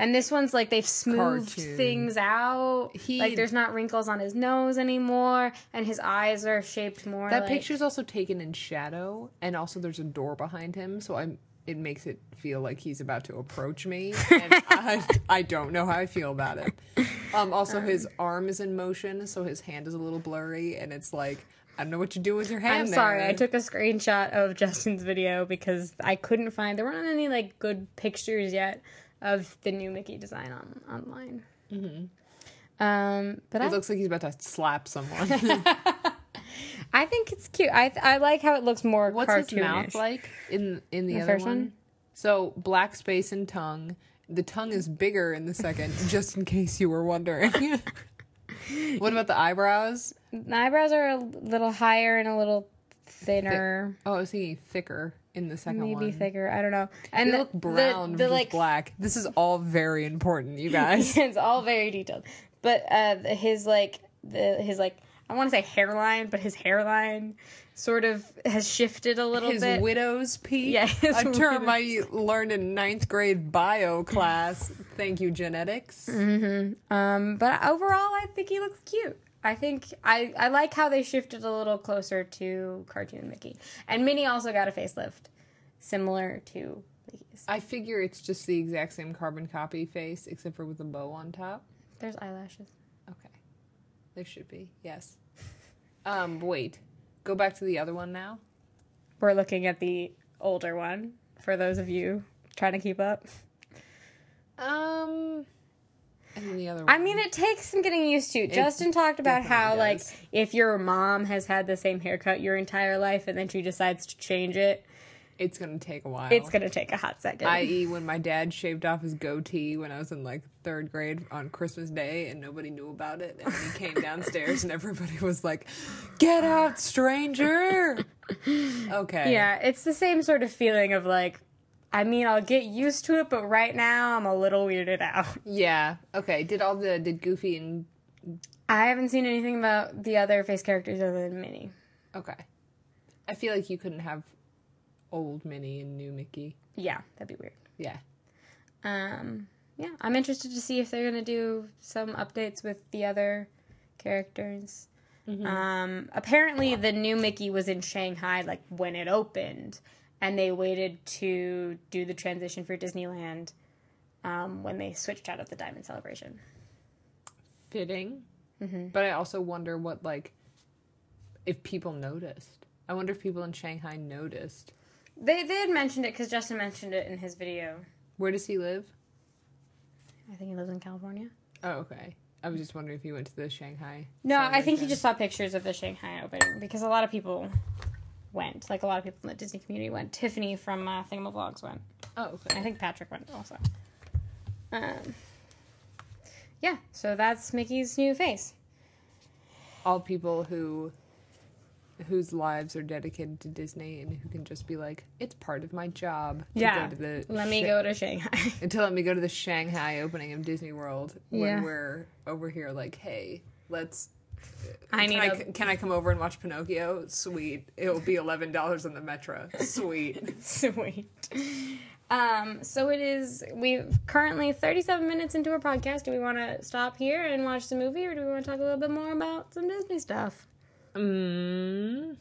Speaker 2: And this one's like they've smoothed
Speaker 1: Cartoon.
Speaker 2: things out.
Speaker 1: He-
Speaker 2: like there's not wrinkles on his nose anymore, and his eyes are shaped more.
Speaker 1: That
Speaker 2: like,
Speaker 1: picture's also taken in shadow, and also there's a door behind him, so I'm. It makes it feel like he's about to approach me, and I, I don't know how I feel about it. Um, also, his arm is in motion, so his hand is a little blurry, and it's like I don't know what you do with your hand.
Speaker 2: I'm sorry. I took a screenshot of Justin's video because I couldn't find there weren't any like good pictures yet of the new Mickey design on online. Mm-hmm. Um, but I,
Speaker 1: It looks like he's about to slap someone.
Speaker 2: I think it's cute. I I like how it looks more
Speaker 1: What's
Speaker 2: cartoonish.
Speaker 1: his mouth like in in the,
Speaker 2: The
Speaker 1: other one?
Speaker 2: one?
Speaker 1: So black space and tongue. The tongue is bigger in the second, just in case you were wondering. what about the eyebrows?
Speaker 2: The eyebrows are a little higher and a little thinner.
Speaker 1: Oh, I was thicker in the second
Speaker 2: maybe
Speaker 1: one.
Speaker 2: Maybe thicker. I don't know. And
Speaker 1: They
Speaker 2: the,
Speaker 1: look brown
Speaker 2: the, the like
Speaker 1: black. This is all very important, you guys.
Speaker 2: it's all very detailed. But uh, his like the his like I want to say hairline, but his hairline sort of has shifted a little
Speaker 1: His
Speaker 2: bit.
Speaker 1: His widow's peak,
Speaker 2: Yeah, his
Speaker 1: a term
Speaker 2: widow's
Speaker 1: I learned in ninth grade bio class. Thank you, genetics.
Speaker 2: um, but overall, I think he looks cute. I think I I like how they shifted a little closer to cartoon Mickey, and Minnie also got a facelift, similar to Mickeys.
Speaker 1: I figure it's just the exact same carbon copy face, except for with a bow on top.
Speaker 2: There's eyelashes.
Speaker 1: Okay. There should be, yes. Um, wait. Go back to the other one now.
Speaker 2: We're looking at the older one for those of you trying to keep up.
Speaker 1: Um, and then the other one.
Speaker 2: I mean, it takes some getting used to. Justin talked about how,
Speaker 1: definitely
Speaker 2: like, if your mom has had the same haircut your entire life and then she decides to change it,
Speaker 1: it's gonna take a while.
Speaker 2: it's gonna take a hot second.
Speaker 1: I.e., when my dad shaved off his goatee when I was in like third grade on Christmas Day and nobody knew about it. And he came downstairs and everybody was like, Get out, stranger! Okay.
Speaker 2: yeah, it's the same sort of feeling of like, I mean, I'll get used to it, but right now I'm a little weirded out.
Speaker 1: Yeah. Okay. Did all the, did Goofy and,
Speaker 2: I haven't seen anything about the other face characters other than Minnie.
Speaker 1: okay. I feel like you couldn't have old Minnie and new Mickey.
Speaker 2: Yeah, that'd be weird.
Speaker 1: Yeah.
Speaker 2: Um, yeah, I'm interested to see if they're gonna do some updates with the other characters. Um, apparently, the new Mickey was in Shanghai like when it opened, and they waited to do the transition for Disneyland um, when they switched out of the Diamond Celebration.
Speaker 1: Fitting.
Speaker 2: Mm-hmm.
Speaker 1: But I also wonder what, like, if people noticed. I wonder if people in Shanghai noticed.
Speaker 2: They they had mentioned it because Justin mentioned it in his video.
Speaker 1: Where does he live?
Speaker 2: I think he lives in California.
Speaker 1: Oh, okay. I was just wondering if he went to the Shanghai.
Speaker 2: No, I think he just saw pictures of the Shanghai opening because a lot of people went. Like a lot of people in the Disney community went. Tiffany from uh, Thingamavlogs went.
Speaker 1: Oh,
Speaker 2: I think Patrick went also. Um, yeah, so that's Mickey's new face.
Speaker 1: All people who whose lives are dedicated to Disney and who can just be like, it's part of my job. To
Speaker 2: Yeah,
Speaker 1: Go to the
Speaker 2: Let me go to Shanghai.
Speaker 1: to let me go to the Shanghai opening of Disney World when
Speaker 2: Yeah.
Speaker 1: we're over here. Like, hey, let's.
Speaker 2: I
Speaker 1: can
Speaker 2: need
Speaker 1: I,
Speaker 2: a
Speaker 1: can I come over and watch Pinocchio? Sweet. It'll be eleven dollars on the Metro. Sweet.
Speaker 2: sweet. Um, so it is. We've currently thirty-seven minutes into our podcast. Do we want to stop here and watch the movie, or do we want to talk a little bit more about some Disney stuff?
Speaker 1: Mm.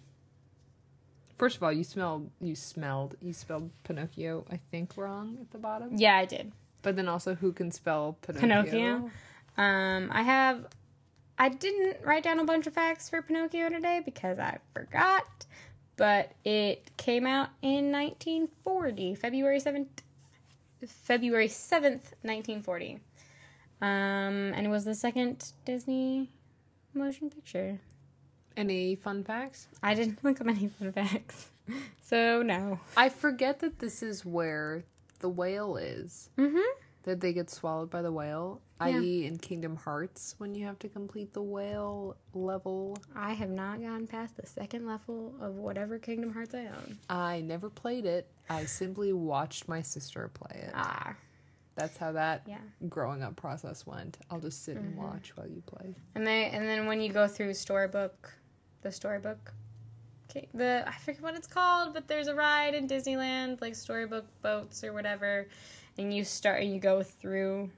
Speaker 1: First of all, you smelled. You smelled. You spelled Pinocchio. I think wrong at the bottom.
Speaker 2: Yeah, I did.
Speaker 1: But then also, who can spell Pinocchio?
Speaker 2: Pinocchio? Um, I have. I didn't write down a bunch of facts for Pinocchio today because I forgot, but it came out in 1940, February 7th, February 7th, 1940. Um, and it was the second Disney motion picture.
Speaker 1: Any fun facts?
Speaker 2: I didn't look up any fun facts, so no.
Speaker 1: I forget that this is where the whale is.
Speaker 2: Mm-hmm.
Speaker 1: That they get swallowed by the whale,
Speaker 2: Yeah.
Speaker 1: i.e., in Kingdom Hearts, when you have to complete the whale level.
Speaker 2: I have not gotten past the second level of whatever Kingdom Hearts I own.
Speaker 1: I never played it. I simply watched my sister play it.
Speaker 2: Ah,
Speaker 1: That's how that
Speaker 2: yeah.
Speaker 1: growing up process went. I'll just sit and watch while you play.
Speaker 2: And they and then when you go through storybook, the storybook, okay, the I forget what it's called, but there's a ride in Disneyland like storybook boats or whatever, and you start and you go through,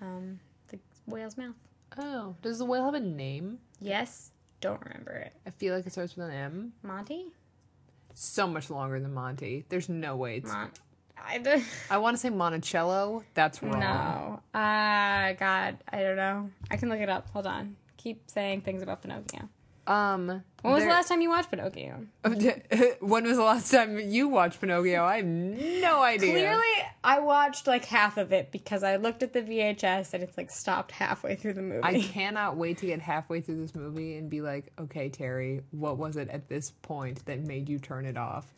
Speaker 2: um, whale's mouth.
Speaker 1: Oh, does the whale have a name?
Speaker 2: Yes, don't remember it.
Speaker 1: I feel like it starts with an M.
Speaker 2: Monty,
Speaker 1: So much longer than Monty. There's no way it's.
Speaker 2: Mon. I.
Speaker 1: I want to say Monticello. That's wrong.
Speaker 2: No. Ah, God, I don't know. I can look it up. Hold on. Keep saying things about Pinocchio.
Speaker 1: Um.
Speaker 2: When was the last time you watched Pinocchio?
Speaker 1: when was the last time you watched Pinocchio? I have no idea.
Speaker 2: Clearly, I watched like half of it because I looked at the VHS and it's like stopped halfway through the movie.
Speaker 1: I cannot wait to get halfway through this movie and be like, okay, Terry, what was it at this point that made you turn it off?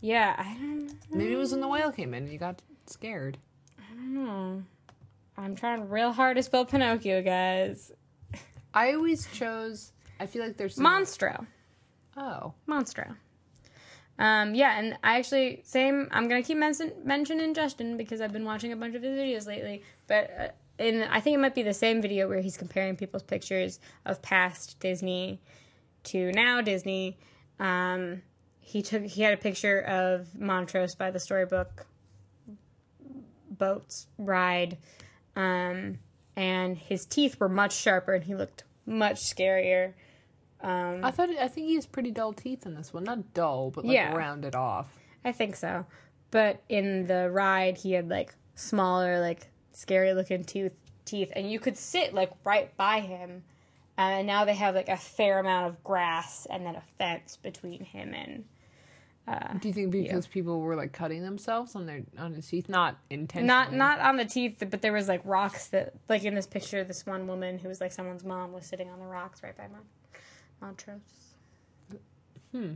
Speaker 2: yeah, I don't,
Speaker 1: Maybe it was when the whale came in and you got scared.
Speaker 2: I don't know. I'm trying real hard to spell Pinocchio, guys.
Speaker 1: I always chose. I feel like there's some,
Speaker 2: Monstro.
Speaker 1: Oh,
Speaker 2: Monstro. Um, yeah, and I actually same. I'm gonna keep mention, mentioning Justin because I've been watching a bunch of his videos lately. But uh, in I think it might be the same video where he's comparing people's pictures of past Disney to now Disney. Um, he took he had a picture of Montrose by the storybook boats ride, um, and his teeth were much sharper and he looked much scarier. Um,
Speaker 1: I thought. I think he has pretty dull teeth in this one. Not dull, but like
Speaker 2: Yeah.
Speaker 1: rounded off.
Speaker 2: I think so. but in the ride he had like smaller, like scary looking tooth teeth, and you could sit like right by him. Uh, and now they have like a fair amount of grass and then a fence between him and
Speaker 1: Do you think because people were like cutting themselves on their on his teeth, not intentionally?
Speaker 2: not not on the teeth, but there was like rocks that like in this picture, this one woman who was like someone's mom was sitting on the rocks right by Mon- Montrose.
Speaker 1: Hmm.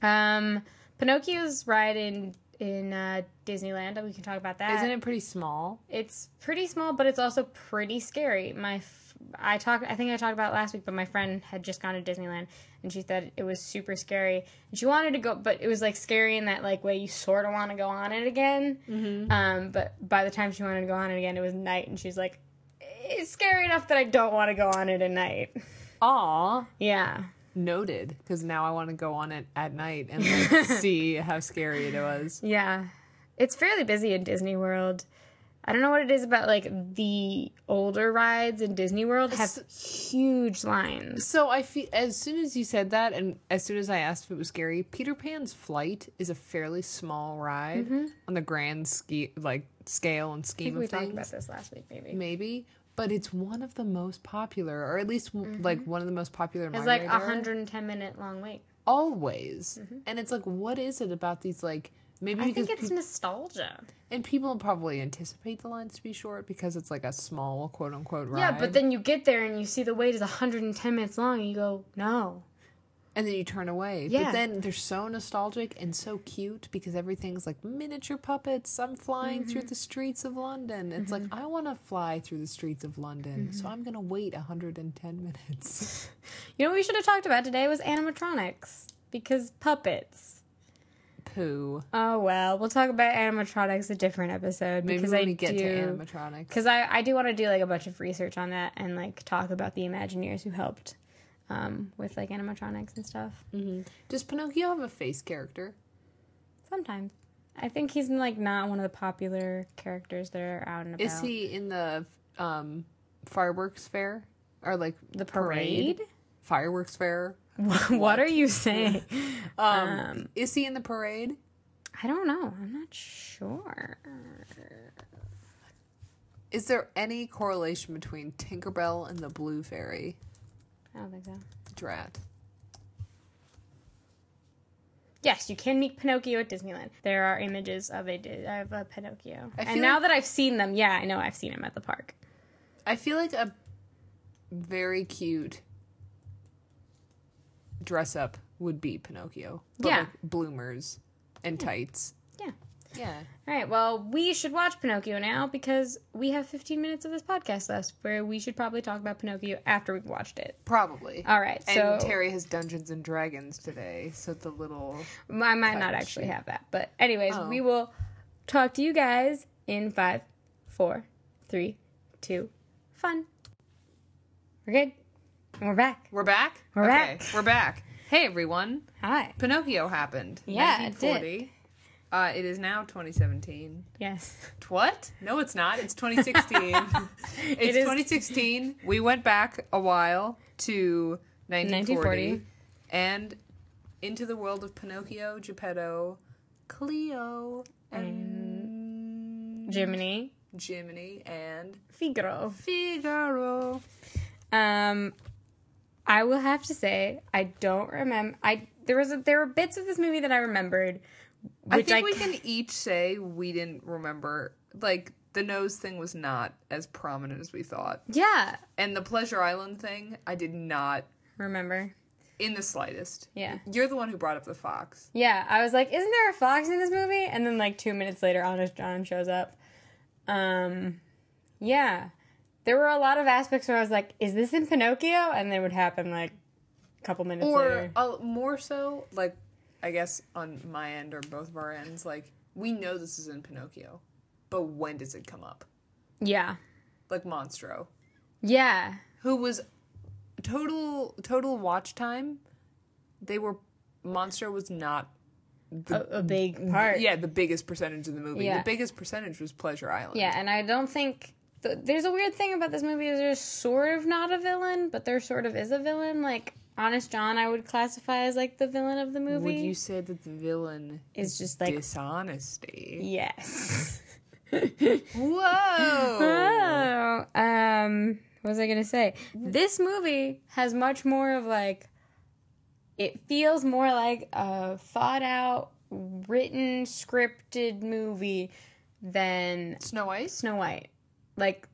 Speaker 2: Um, Pinocchio's ride in in uh, Disneyland. We can talk about that.
Speaker 1: Isn't it pretty small?
Speaker 2: It's pretty small, but it's also pretty scary. My, f- I talked. I think I talked about it last week, but my friend had just gone to Disneyland, and she said it was super scary, and she wanted to go, but it was like scary in that like way you sort of want to go on it again. Mm-hmm. Um, but by the time she wanted to go on it again, it was night, and she's like, it's scary enough that I don't want to go on it at night.
Speaker 1: Aw,
Speaker 2: yeah.
Speaker 1: noted. Because now I want to go on it at night and like, see how scary it was.
Speaker 2: Yeah. It's fairly busy in Disney World. I don't know what it is about like the older rides in Disney World have huge lines.
Speaker 1: So I feel as soon as you said that, and as soon as I asked if it was scary, Peter Pan's Flight is a fairly small ride mm-hmm. on the grand ski like scale and
Speaker 2: I
Speaker 1: scheme
Speaker 2: think
Speaker 1: of
Speaker 2: we
Speaker 1: things.
Speaker 2: talked about this last week, maybe.
Speaker 1: maybe but it's one of the most popular or at least w mm-hmm. like one of the most popular
Speaker 2: It's like a 110 minute long wait.
Speaker 1: always mm-hmm. and it's like what is it about these like maybe
Speaker 2: I think it's
Speaker 1: peop-
Speaker 2: nostalgia.
Speaker 1: and people probably anticipate the lines to be short because it's like a small quote unquote ride
Speaker 2: Yeah, but then you get there and you see the wait is 110 minutes long and you go, no.
Speaker 1: And then you turn away.
Speaker 2: Yeah.
Speaker 1: but then they're so nostalgic and so cute because everything's like miniature puppets. I'm flying through
Speaker 2: Mm-hmm.
Speaker 1: the streets of london. It's like i want to fly through the streets of london
Speaker 2: Mm-hmm.
Speaker 1: so i'm gonna wait 110 minutes.
Speaker 2: You know what we should have talked about today was animatronics. Because puppets.
Speaker 1: poo
Speaker 2: Oh well, we'll talk about animatronics a different episode
Speaker 1: maybe
Speaker 2: because
Speaker 1: when
Speaker 2: I
Speaker 1: we get
Speaker 2: do.
Speaker 1: to animatronics.
Speaker 2: Because I, I do want to do like a bunch of research on that and like talk about the Imagineers who helped um, with like animatronics and stuff.
Speaker 1: Does Pinocchio have a face character?
Speaker 2: Sometimes I think he's like not one of the popular characters that are out and about.
Speaker 1: Is he in the um, fireworks fair or like
Speaker 2: the parade?
Speaker 1: Fireworks fair.
Speaker 2: what are you saying?
Speaker 1: Um,
Speaker 2: Um,
Speaker 1: is he in the parade?
Speaker 2: I don't know. I'm not sure.
Speaker 1: Is there any correlation between Tinkerbell and the Blue Fairy?
Speaker 2: I don't think so.
Speaker 1: Drat.
Speaker 2: Yes, you can meet Pinocchio at Disneyland. There are images of a of a Pinocchio, and
Speaker 1: feel
Speaker 2: now
Speaker 1: like-
Speaker 2: that I've seen them, yeah, I know I've seen him at the park.
Speaker 1: I feel like a very cute dress up would be Pinocchio. But
Speaker 2: Yeah.
Speaker 1: Like bloomers and tights.
Speaker 2: Yeah. All right. Well, we should watch Pinocchio now because we have 15 minutes of this podcast left, where we should probably talk about Pinocchio after we've watched it.
Speaker 1: Probably.
Speaker 2: All right.
Speaker 1: and
Speaker 2: So
Speaker 1: Terry has Dungeons and Dragons today, so it's a little.
Speaker 2: I might not actually have that, but anyways,
Speaker 1: Oh.
Speaker 2: we will talk to you guys in five, four, three, two, fun. We're good. We're back.
Speaker 1: We're back.
Speaker 2: We're
Speaker 1: okay,
Speaker 2: back.
Speaker 1: We're back. Hey everyone.
Speaker 2: Hi.
Speaker 1: Pinocchio happened.
Speaker 2: Yeah, it did.
Speaker 1: 1940. Uh, it is now 2017.
Speaker 2: Yes.
Speaker 1: What? No, it's not. It's 2016. it's
Speaker 2: is-
Speaker 1: 2016. We went back a while to 1940,
Speaker 2: 1940.
Speaker 1: and into the world of Pinocchio, Geppetto, Cleo, and
Speaker 2: Jiminy.
Speaker 1: Jiminy, and
Speaker 2: Figaro.
Speaker 1: Figaro.
Speaker 2: Um, I will have to say I don't remember. I there was a, there were bits of this movie that I remembered,
Speaker 1: I think we can each say we didn't remember. Like the nose thing was not as prominent as we thought,
Speaker 2: yeah
Speaker 1: and the Pleasure Island thing, I did not
Speaker 2: remember.
Speaker 1: in the slightest.
Speaker 2: Yeah.
Speaker 1: You're the one who brought up the fox.
Speaker 2: Yeah, I was like, isn't there a fox in this movie? And then like two minutes later, Honest John shows up. Um, yeah, there were a lot of aspects where I was like, is this in Pinocchio? And then it would happen like a couple minutes
Speaker 1: Or
Speaker 2: later.
Speaker 1: uh, more so, like, I guess on my end or both of our ends, like, we know this is in Pinocchio, but when does it come up?
Speaker 2: Yeah,
Speaker 1: Like Monstro,
Speaker 2: yeah,
Speaker 1: who was total total watch time. They were Monstro was not
Speaker 2: a, a big part.
Speaker 1: yeah the biggest percentage of the movie.
Speaker 2: Yeah.
Speaker 1: The biggest percentage was Pleasure Island.
Speaker 2: Yeah, and I don't think th- there's a weird thing about this movie is there's sort of not a villain, but there sort of is a villain. Like Honest John, I would classify as like the villain of the movie.
Speaker 1: Would you say that the villain
Speaker 2: is just like
Speaker 1: dishonesty?
Speaker 2: yes.
Speaker 1: Whoa!
Speaker 2: Oh, um, what was I gonna say? This movie has much more of like, it feels more like a thought out, written, scripted movie than
Speaker 1: Snow White.
Speaker 2: Snow White. Like,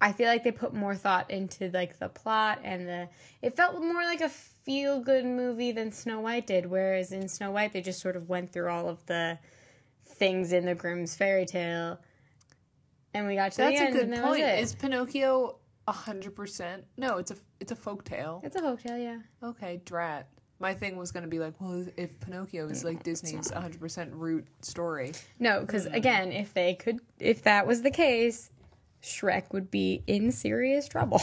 Speaker 2: I feel like they put more thought into like the plot and the. It felt more like a feel good movie than Snow White did. Whereas in Snow White, they just sort of went through all of the things in the Grimm's fairy tale, and we got to
Speaker 1: That's
Speaker 2: the
Speaker 1: a
Speaker 2: end,
Speaker 1: good
Speaker 2: and that
Speaker 1: point. Is Pinocchio hundred percent? No, it's a it's a folk tale.
Speaker 2: It's a hotel, yeah.
Speaker 1: Okay, drat. My thing was gonna be like, well, if Pinocchio is like Disney's hundred percent root story,
Speaker 2: No, because
Speaker 1: Hmm.
Speaker 2: again, if they could, if that was the case, Shrek would be in serious trouble.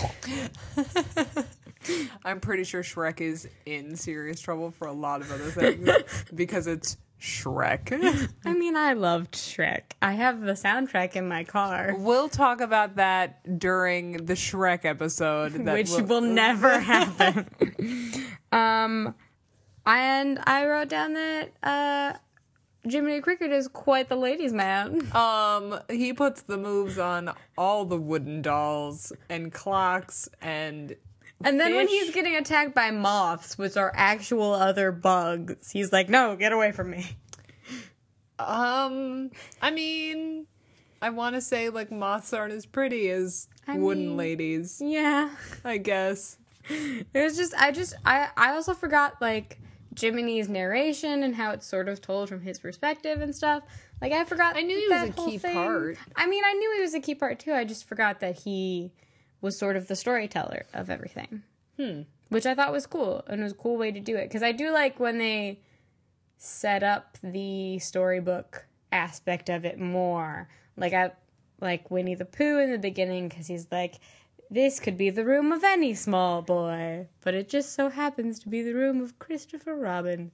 Speaker 1: I'm pretty sure Shrek is in serious trouble for a lot of other things because it's Shrek.
Speaker 2: I mean, I loved Shrek. I have the soundtrack in my car,
Speaker 1: we'll talk about that during the Shrek episode, that
Speaker 2: which
Speaker 1: will-
Speaker 2: will never happen. um, and I wrote down that uh, Jiminy Cricket is quite the ladies' man.
Speaker 1: Um, he puts the moves on all the wooden dolls and clocks and
Speaker 2: And then when he's getting attacked by moths, which are actual other bugs, he's like, "No, get away from me."
Speaker 1: um, I mean, I want to say like moths aren't as pretty as
Speaker 2: I
Speaker 1: wooden
Speaker 2: mean-
Speaker 1: ladies.
Speaker 2: Yeah.
Speaker 1: I guess.
Speaker 2: It was just I just I I also forgot like Jiminy's narration and how it's sort of told from his perspective and stuff. Like I forgot
Speaker 1: I knew he was a key
Speaker 2: thing.
Speaker 1: part.
Speaker 2: I mean, I knew he was a key part too. I just forgot that he was sort of the storyteller of everything. Hmm. Which I thought was cool and it was a cool way to do it cuz I do like when they set up the storybook aspect of it more. Like I like Winnie the Pooh in the beginning cuz he's like this could be the room of any small boy, but it just so happens to be the room of Christopher Robin.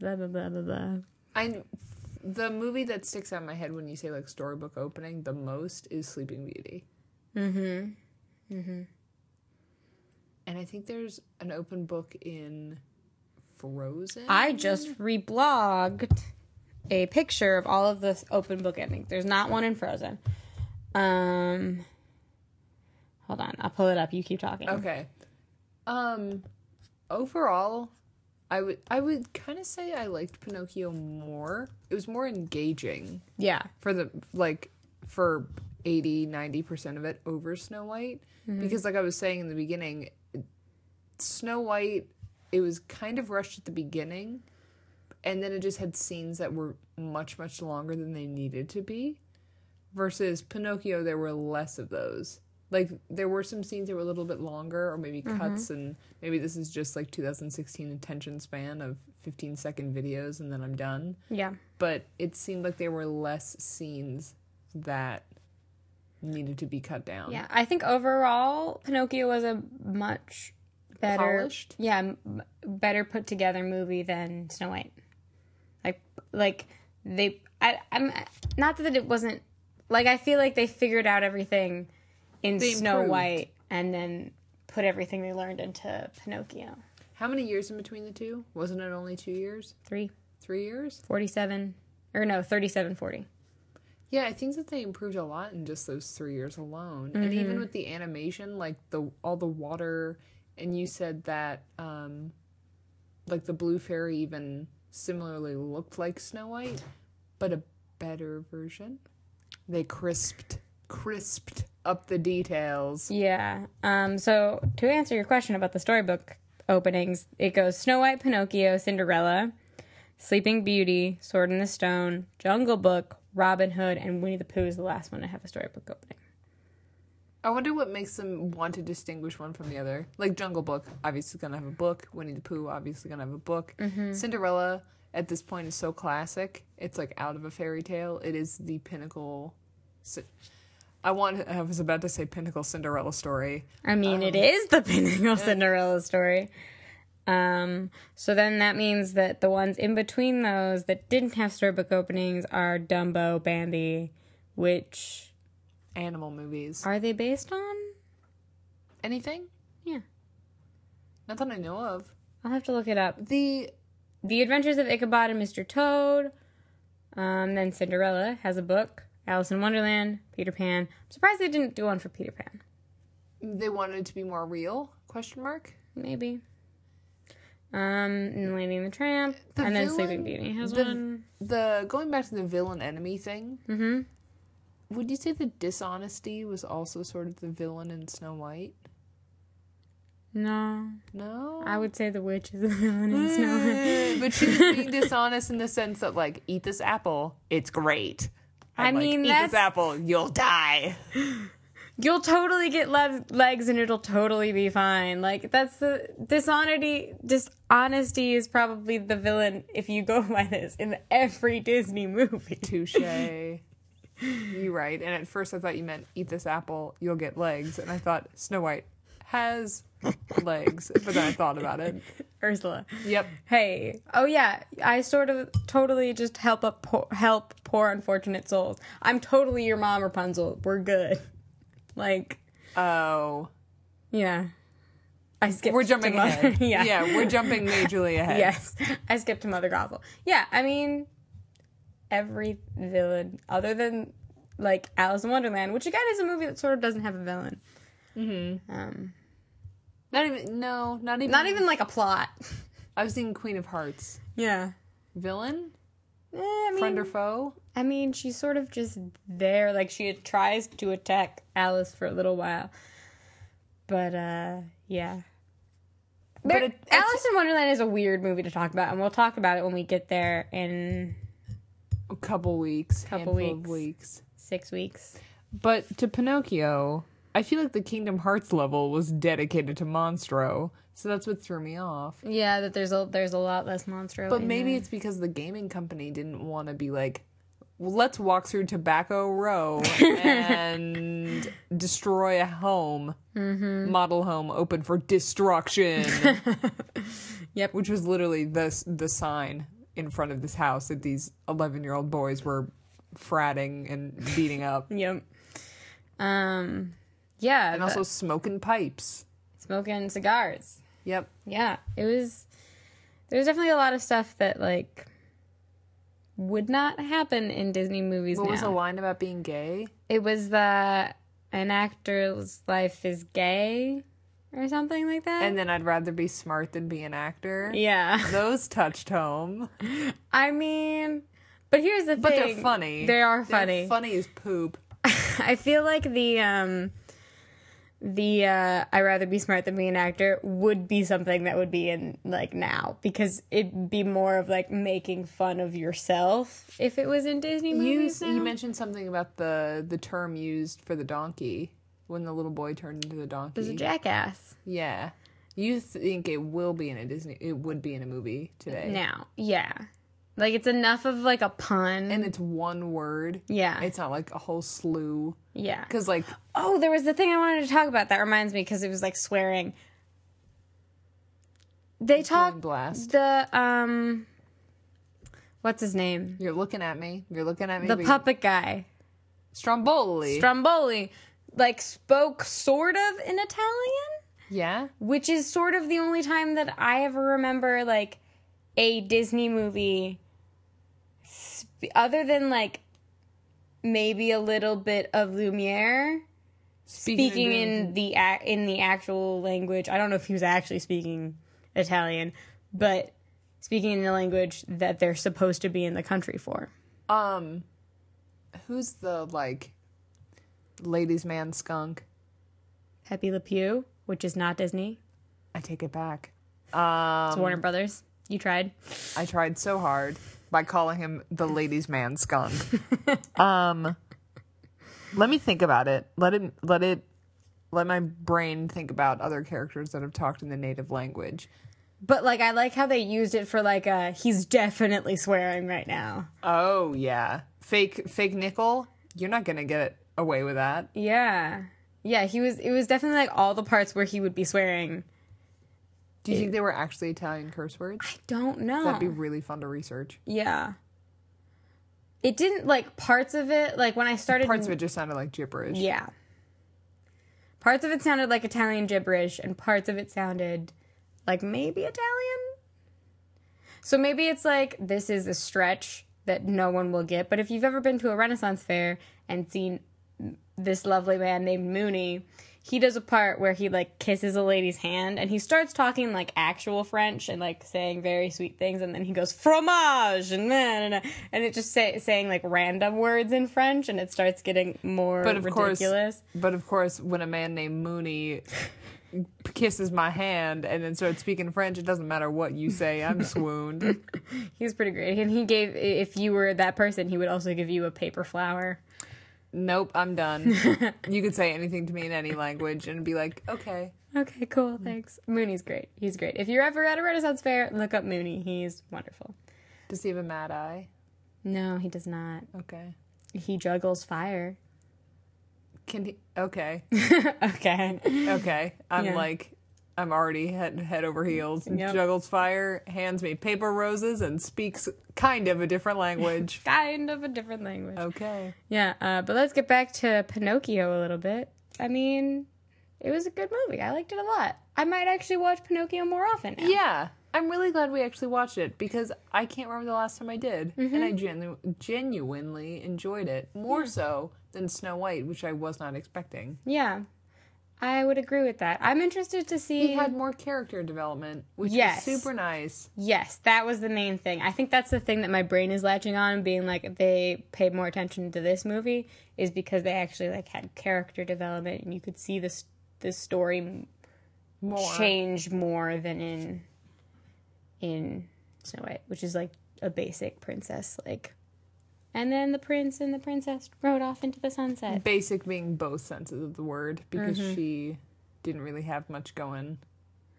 Speaker 2: Blah blah blah blah blah.
Speaker 1: I the movie that sticks out in my head when you say like storybook opening the most is Sleeping Beauty.
Speaker 2: Mm-hmm.
Speaker 1: And I think there's an open book in Frozen.
Speaker 2: I just reblogged a picture of all of the open book endings. There's not one in Frozen. Um, hold on, I'll pull it up. You keep talking.
Speaker 1: Okay. Um overall I would I would kind of say I liked Pinocchio more. It was more engaging
Speaker 2: Yeah.
Speaker 1: for the like for 80 90% of it over Snow White because like I was saying in the beginning Snow White it was kind of rushed at the beginning and then it just had scenes that were much much longer than they needed to be versus Pinocchio there were less of those like there were some scenes that were a little bit longer or maybe mm-hmm. cuts and maybe this is just like 2016 attention span of 15 second videos and then I'm done
Speaker 2: Yeah.
Speaker 1: but it seemed like there were less scenes that needed to be cut down.
Speaker 2: Yeah. I think overall, Pinocchio was a much better,
Speaker 1: Polished?
Speaker 2: yeah, m- better put together movie than Snow White. Like, like they, I, I'm not that it wasn't like I feel like they figured out everything in
Speaker 1: They
Speaker 2: Snow
Speaker 1: improved.
Speaker 2: White and then put everything they learned into Pinocchio.
Speaker 1: How many years in between the two? Wasn't it only two years?
Speaker 2: Three.
Speaker 1: Three years?
Speaker 2: 47 or no 37 40
Speaker 1: Yeah, I think that they improved a lot in just those three years alone. And even with the animation, like the all the water, and you said that um, like the blue fairy even similarly looked like Snow White, but a better version. They crisped crisped up the details.
Speaker 2: yeah um so to answer your question about the storybook openings it goes snow white pinocchio cinderella sleeping beauty sword in the stone jungle book robin hood and winnie the pooh is the last one to have a storybook opening
Speaker 1: I wonder what makes them want to distinguish one from the other. Like Jungle Book, obviously gonna have a book. Winnie the Pooh, obviously gonna have a book. Cinderella, at this point, is so classic. It's like out of a fairy tale. It is the pinnacle. I want. I was about to say pinnacle Cinderella story.
Speaker 2: i mean it is the pinnacle cinderella story um so then that means that the ones in between those that didn't have storybook openings are dumbo bambi which
Speaker 1: Animal movies.
Speaker 2: are they based on
Speaker 1: Anything?
Speaker 2: Yeah.
Speaker 1: Not that I know of.
Speaker 2: I'll have to look it up.
Speaker 1: The
Speaker 2: The Adventures of Ichabod and Mr. Toad. Um, then Cinderella has a book. Alice in Wonderland, Peter Pan. I'm surprised they didn't do one for Peter Pan.
Speaker 1: they wanted it to be more real? Question mark.
Speaker 2: Maybe. Um, and Lady and the Tramp,
Speaker 1: The
Speaker 2: and then Sleeping Beauty has
Speaker 1: the-
Speaker 2: one.
Speaker 1: The going back to the villain enemy thing.
Speaker 2: Mm-hmm.
Speaker 1: Would you say the dishonesty was also sort of the villain in Snow White?
Speaker 2: No,
Speaker 1: No.
Speaker 2: I would say the witch is the villain in Snow White.
Speaker 1: but she was being dishonest in the sense that, like, eat this apple, it's great.
Speaker 2: I
Speaker 1: like,
Speaker 2: mean,
Speaker 1: eat this apple, you'll die.
Speaker 2: You'll totally get le- legs, and it'll totally be fine. Like that's the dishonesty. Dishonesty is probably the villain if you go by this in every Disney movie.
Speaker 1: Touche. you right. And at first, I thought you meant eat this apple, you'll get legs, and I thought Snow White has legs, but then I thought about it.
Speaker 2: Ursula.
Speaker 1: Yep.
Speaker 2: Hey, oh yeah, I sort of totally just help up po- help poor unfortunate souls. I'm totally your mom, Rapunzel. We're good. Like,
Speaker 1: Oh,
Speaker 2: yeah. I skipped.
Speaker 1: we're jumping
Speaker 2: to Mother-
Speaker 1: ahead.
Speaker 2: yeah.
Speaker 1: yeah, we're jumping majorly ahead.
Speaker 2: Yes, I skipped to Mother Gothel. Yeah, I mean, every villain other than like Alice in Wonderland, which again is a movie that sort of doesn't have a villain. Mm-hmm. Um,
Speaker 1: Not even. No, not even.
Speaker 2: not even like a plot.
Speaker 1: I was thinking Queen of Hearts.
Speaker 2: Yeah.
Speaker 1: Villain,
Speaker 2: Eh, I mean,
Speaker 1: friend or foe?
Speaker 2: I mean, she's sort of just there. Like she tries to attack Alice for a little while, but uh, yeah.
Speaker 1: But it-
Speaker 2: Alice in Wonderland is a weird movie to talk about, and we'll talk about it when we get there in
Speaker 1: A couple weeks.
Speaker 2: Couple weeks.
Speaker 1: weeks.
Speaker 2: six weeks.
Speaker 1: But to Pinocchio, I feel like the Kingdom Hearts level was dedicated to Monstro, so that's what threw me off.
Speaker 2: Yeah, that there's a there's a lot less monstro.
Speaker 1: But maybe
Speaker 2: there.
Speaker 1: it's because the gaming company didn't want to be like, well, let's walk through Tobacco Row and destroy a home, model home open for destruction.
Speaker 2: Yep.
Speaker 1: Which was literally the the sign in front of this house that these eleven year old boys were fratting and beating up,
Speaker 2: Yep. Um. Yeah.
Speaker 1: and also smoking pipes.
Speaker 2: smoking cigars.
Speaker 1: Yep.
Speaker 2: Yeah, it was. There's definitely a lot of stuff that like would not happen in Disney movies
Speaker 1: What
Speaker 2: now.
Speaker 1: was the line about being gay?
Speaker 2: It was the an actor's life is gay or something like that.
Speaker 1: And then I'd rather be smart than be an actor.
Speaker 2: yeah,
Speaker 1: Those touched home.
Speaker 2: I mean, but here's the
Speaker 1: But
Speaker 2: thing:
Speaker 1: they're funny.
Speaker 2: They are
Speaker 1: They're
Speaker 2: funny.
Speaker 1: funny as poop.
Speaker 2: I feel like the um the uh I rather be smart than be an actor would be something that would be in like now because it'd be more of like making fun of yourself if it was in Disney
Speaker 1: You
Speaker 2: movies.
Speaker 1: you
Speaker 2: now.
Speaker 1: mentioned something about the the term used for the donkey when the little boy turned into the donkey.
Speaker 2: There's a jackass
Speaker 1: yeah. You think it will be in a Disney? It would be in a movie today.
Speaker 2: now. Yeah. Like it's enough of like a pun.
Speaker 1: And it's one word.
Speaker 2: yeah.
Speaker 1: It's not like a whole slew.
Speaker 2: yeah.
Speaker 1: Because like
Speaker 2: Oh, there was the thing I wanted to talk about that reminds me because it was like swearing. They talked
Speaker 1: blast.
Speaker 2: the um what's his name?
Speaker 1: You're looking at me. You're looking at me.
Speaker 2: The puppet guy.
Speaker 1: Stromboli.
Speaker 2: Stromboli like spoke sort of in Italian,
Speaker 1: yeah.
Speaker 2: which is sort of the only time that I ever remember like a Disney movie other than like maybe a little bit of Lumiere speaking in the in the actual language. I don't know if he was actually speaking Italian, but speaking in the language that they're supposed to be in the country for.
Speaker 1: Um, who's the like ladies' man skunk?
Speaker 2: Pepe Le Pew, which is not Disney.
Speaker 1: I take it back. Um,
Speaker 2: It's Warner Brothers. You tried.
Speaker 1: I tried so hard by calling him the ladies' man skunk. um, let me think about it. Let it. Let it. Let my brain think about other characters that have talked in the native language.
Speaker 2: But like I like how they used it for like a he's definitely swearing right now.
Speaker 1: Oh yeah, fake fake nickel. You're not gonna get away with that.
Speaker 2: Yeah. Yeah, he was it was definitely like all the parts where he would be swearing.
Speaker 1: Do you think they were actually Italian curse words?
Speaker 2: I don't know.
Speaker 1: That'd be really fun to research.
Speaker 2: yeah. It didn't like parts of it like when I started
Speaker 1: Parts of it just sounded like gibberish.
Speaker 2: Yeah. Parts of it sounded like Italian gibberish and parts of it sounded like maybe Italian. So maybe it's like this is a stretch that no one will get. But if you've ever been to a Renaissance fair and seen this lovely man named Mooney, he does a part where he like kisses a lady's hand and he starts talking like actual French and like saying very sweet things and then he goes fromage and then and it just say, saying like random words in French and it starts getting more
Speaker 1: But of
Speaker 2: ridiculous.
Speaker 1: course, but of course, when a man named Mooney kisses my hand and then starts speaking French, it doesn't matter what you say. I'm swooned.
Speaker 2: He's pretty great. And he gave if you were that person, he would also give you a paper flower.
Speaker 1: Nope, I'm done. You could say anything to me in any language and be like, okay.
Speaker 2: Okay, cool. Thanks. Mooney's great. He's great. If you're ever at a Renaissance fair, look up Mooney. He's wonderful.
Speaker 1: Does he have a mad eye?
Speaker 2: No, he does not.
Speaker 1: Okay.
Speaker 2: He juggles fire.
Speaker 1: Can he? Okay.
Speaker 2: okay.
Speaker 1: Okay. I'm
Speaker 2: Yeah.
Speaker 1: like, I'm already head head over heels.
Speaker 2: Yep.
Speaker 1: Juggles fire, hands me paper roses, and speaks kind of a different language.
Speaker 2: Kind of a different language.
Speaker 1: Okay.
Speaker 2: Yeah, uh, but let's get back to Pinocchio a little bit. I mean, it was a good movie. I liked it a lot. I might actually watch Pinocchio more often now.
Speaker 1: Yeah. I'm really glad we actually watched it because I can't remember the last time I did. And I genu- genuinely enjoyed it. More so than Snow White, which I was not expecting.
Speaker 2: Yeah. I would agree with that. I'm interested to see.
Speaker 1: He had more character development, which
Speaker 2: Yes.
Speaker 1: was super nice.
Speaker 2: Yes, that was the main thing. I think that's the thing that my brain is latching on, being like they paid more attention to this movie, is because they actually like had character development, and you could see this this story
Speaker 1: More.
Speaker 2: change more than in in Snow White, which is like a basic princess like. And then the prince and the princess rode off into the sunset.
Speaker 1: Basic being both senses of the word because
Speaker 2: Mm-hmm.
Speaker 1: she didn't really have much going.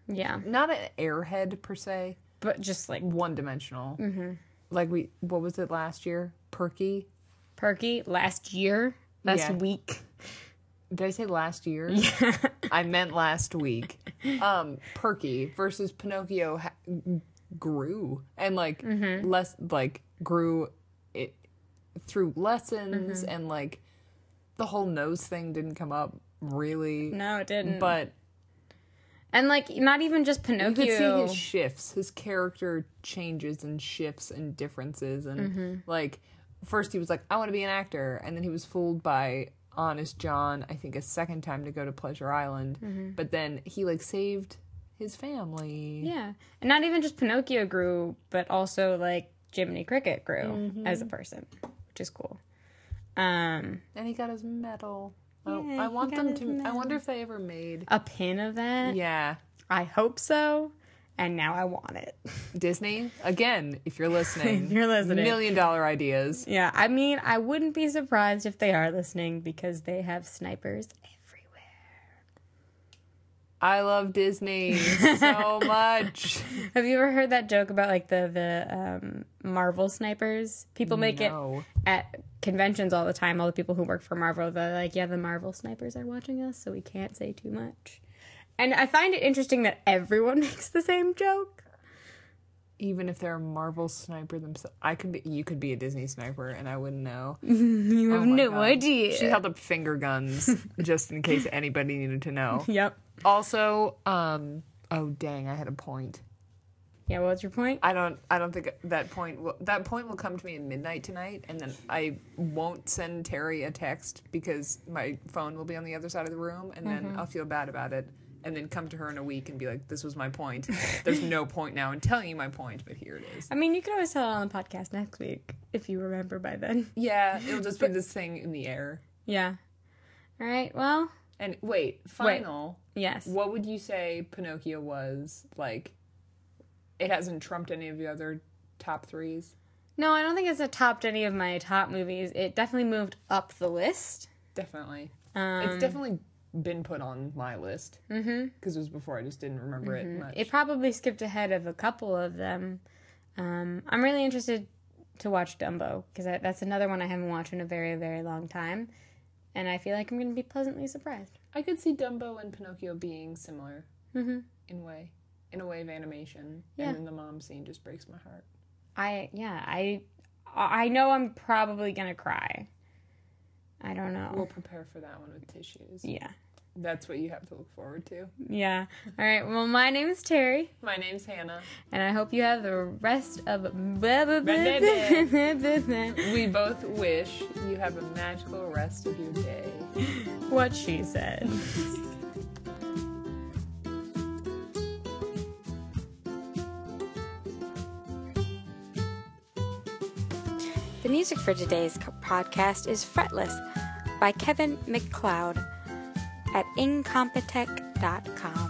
Speaker 2: Yeah,
Speaker 1: Not an airhead per se,
Speaker 2: but just like
Speaker 1: one dimensional.
Speaker 2: Mm-hmm.
Speaker 1: Like we, what was it last year? Perky.
Speaker 2: perky last year, last
Speaker 1: Yeah.
Speaker 2: week.
Speaker 1: Did I say last year? I meant last week. Um, Perky versus Pinocchio ha- grew and like
Speaker 2: Mm-hmm.
Speaker 1: less like grew it through lessons
Speaker 2: Mm-hmm.
Speaker 1: and like the whole nose thing didn't come up really.
Speaker 2: No, it didn't.
Speaker 1: But
Speaker 2: and like not even just
Speaker 1: you
Speaker 2: Pinocchio.
Speaker 1: could see his shifts. His character changes and shifts and differences. And
Speaker 2: Mm-hmm.
Speaker 1: like, first he was like, I want to be an actor. And then he was fooled by Honest John, I think a second time to go to Pleasure Island.
Speaker 2: Mm-hmm.
Speaker 1: But then he like saved his family.
Speaker 2: Yeah. And not even just Pinocchio grew, but also like Jiminy Cricket grew
Speaker 1: Mm-hmm.
Speaker 2: as a person, which is cool. Um,
Speaker 1: And he got his medal.
Speaker 2: Yeah,
Speaker 1: I, I want them to. I wonder if they ever made.
Speaker 2: a pin of that.
Speaker 1: Yeah.
Speaker 2: I hope so. And now I want it.
Speaker 1: Disney, again, if you're listening,
Speaker 2: If you're listening.
Speaker 1: million dollar ideas.
Speaker 2: yeah. I mean, I wouldn't be surprised if they are listening because they have snipers.
Speaker 1: I love Disney so much.
Speaker 2: Have you ever heard that joke about like the the um, Marvel snipers? People make
Speaker 1: No.
Speaker 2: it at conventions all the time. All the people who work for Marvel, they're like, "Yeah, the Marvel snipers are watching us, so we can't say too much." And I find it interesting that everyone makes the same joke.
Speaker 1: Even if they're a Marvel sniper themselves, I could be. You could be a Disney sniper, and I wouldn't know.
Speaker 2: You have
Speaker 1: Oh
Speaker 2: no
Speaker 1: God.
Speaker 2: idea.
Speaker 1: She held up finger guns just in case anybody needed to know.
Speaker 2: yep.
Speaker 1: Also, um, oh dang, I had a point.
Speaker 2: Yeah. What's your point?
Speaker 1: I don't. I don't think that point. Will, that point will come to me at midnight tonight, and then I won't send Terry a text because my phone will be on the other side of the room, and then
Speaker 2: Mm-hmm.
Speaker 1: I'll feel bad about it. And then come to her in a week and be like, "This was my point. There's no point now in telling you my point, but here it is."
Speaker 2: I mean, you could always tell it on the podcast next week if you remember by then.
Speaker 1: Yeah, it'll just be this thing in the air.
Speaker 2: Yeah. All right. Well.
Speaker 1: And wait, final.
Speaker 2: Yes.
Speaker 1: What would you say Pinocchio was like? It hasn't trumped any of the other top threes.
Speaker 2: No, I don't think it's topped any of my top movies. It definitely moved up the list.
Speaker 1: Definitely,
Speaker 2: Um,
Speaker 1: it's definitely been put on my list because it was before I just didn't remember it much.
Speaker 2: It probably skipped ahead of a couple of them. Um, I'm really interested to watch Dumbo because that's another one I haven't watched in a very, very long time, and I feel like I'm going to be pleasantly surprised.
Speaker 1: I could see Dumbo and Pinocchio being similar
Speaker 2: hmm
Speaker 1: in a way, in a way of animation,
Speaker 2: Yeah.
Speaker 1: and then the mom scene just breaks my heart.
Speaker 2: I yeah I I know I'm probably going to cry. I don't know.
Speaker 1: We'll prepare for that one with tissues.
Speaker 2: yeah,
Speaker 1: That's what you have to look forward to.
Speaker 2: Yeah. All right. Well, my name is Terry,
Speaker 1: My name's Hannah.
Speaker 2: and I hope you have the rest of.
Speaker 1: We both wish you have a magical rest of your day.
Speaker 2: what she said. The music for today's podcast is Fretless by Kevin MacLeod at incompetech.com.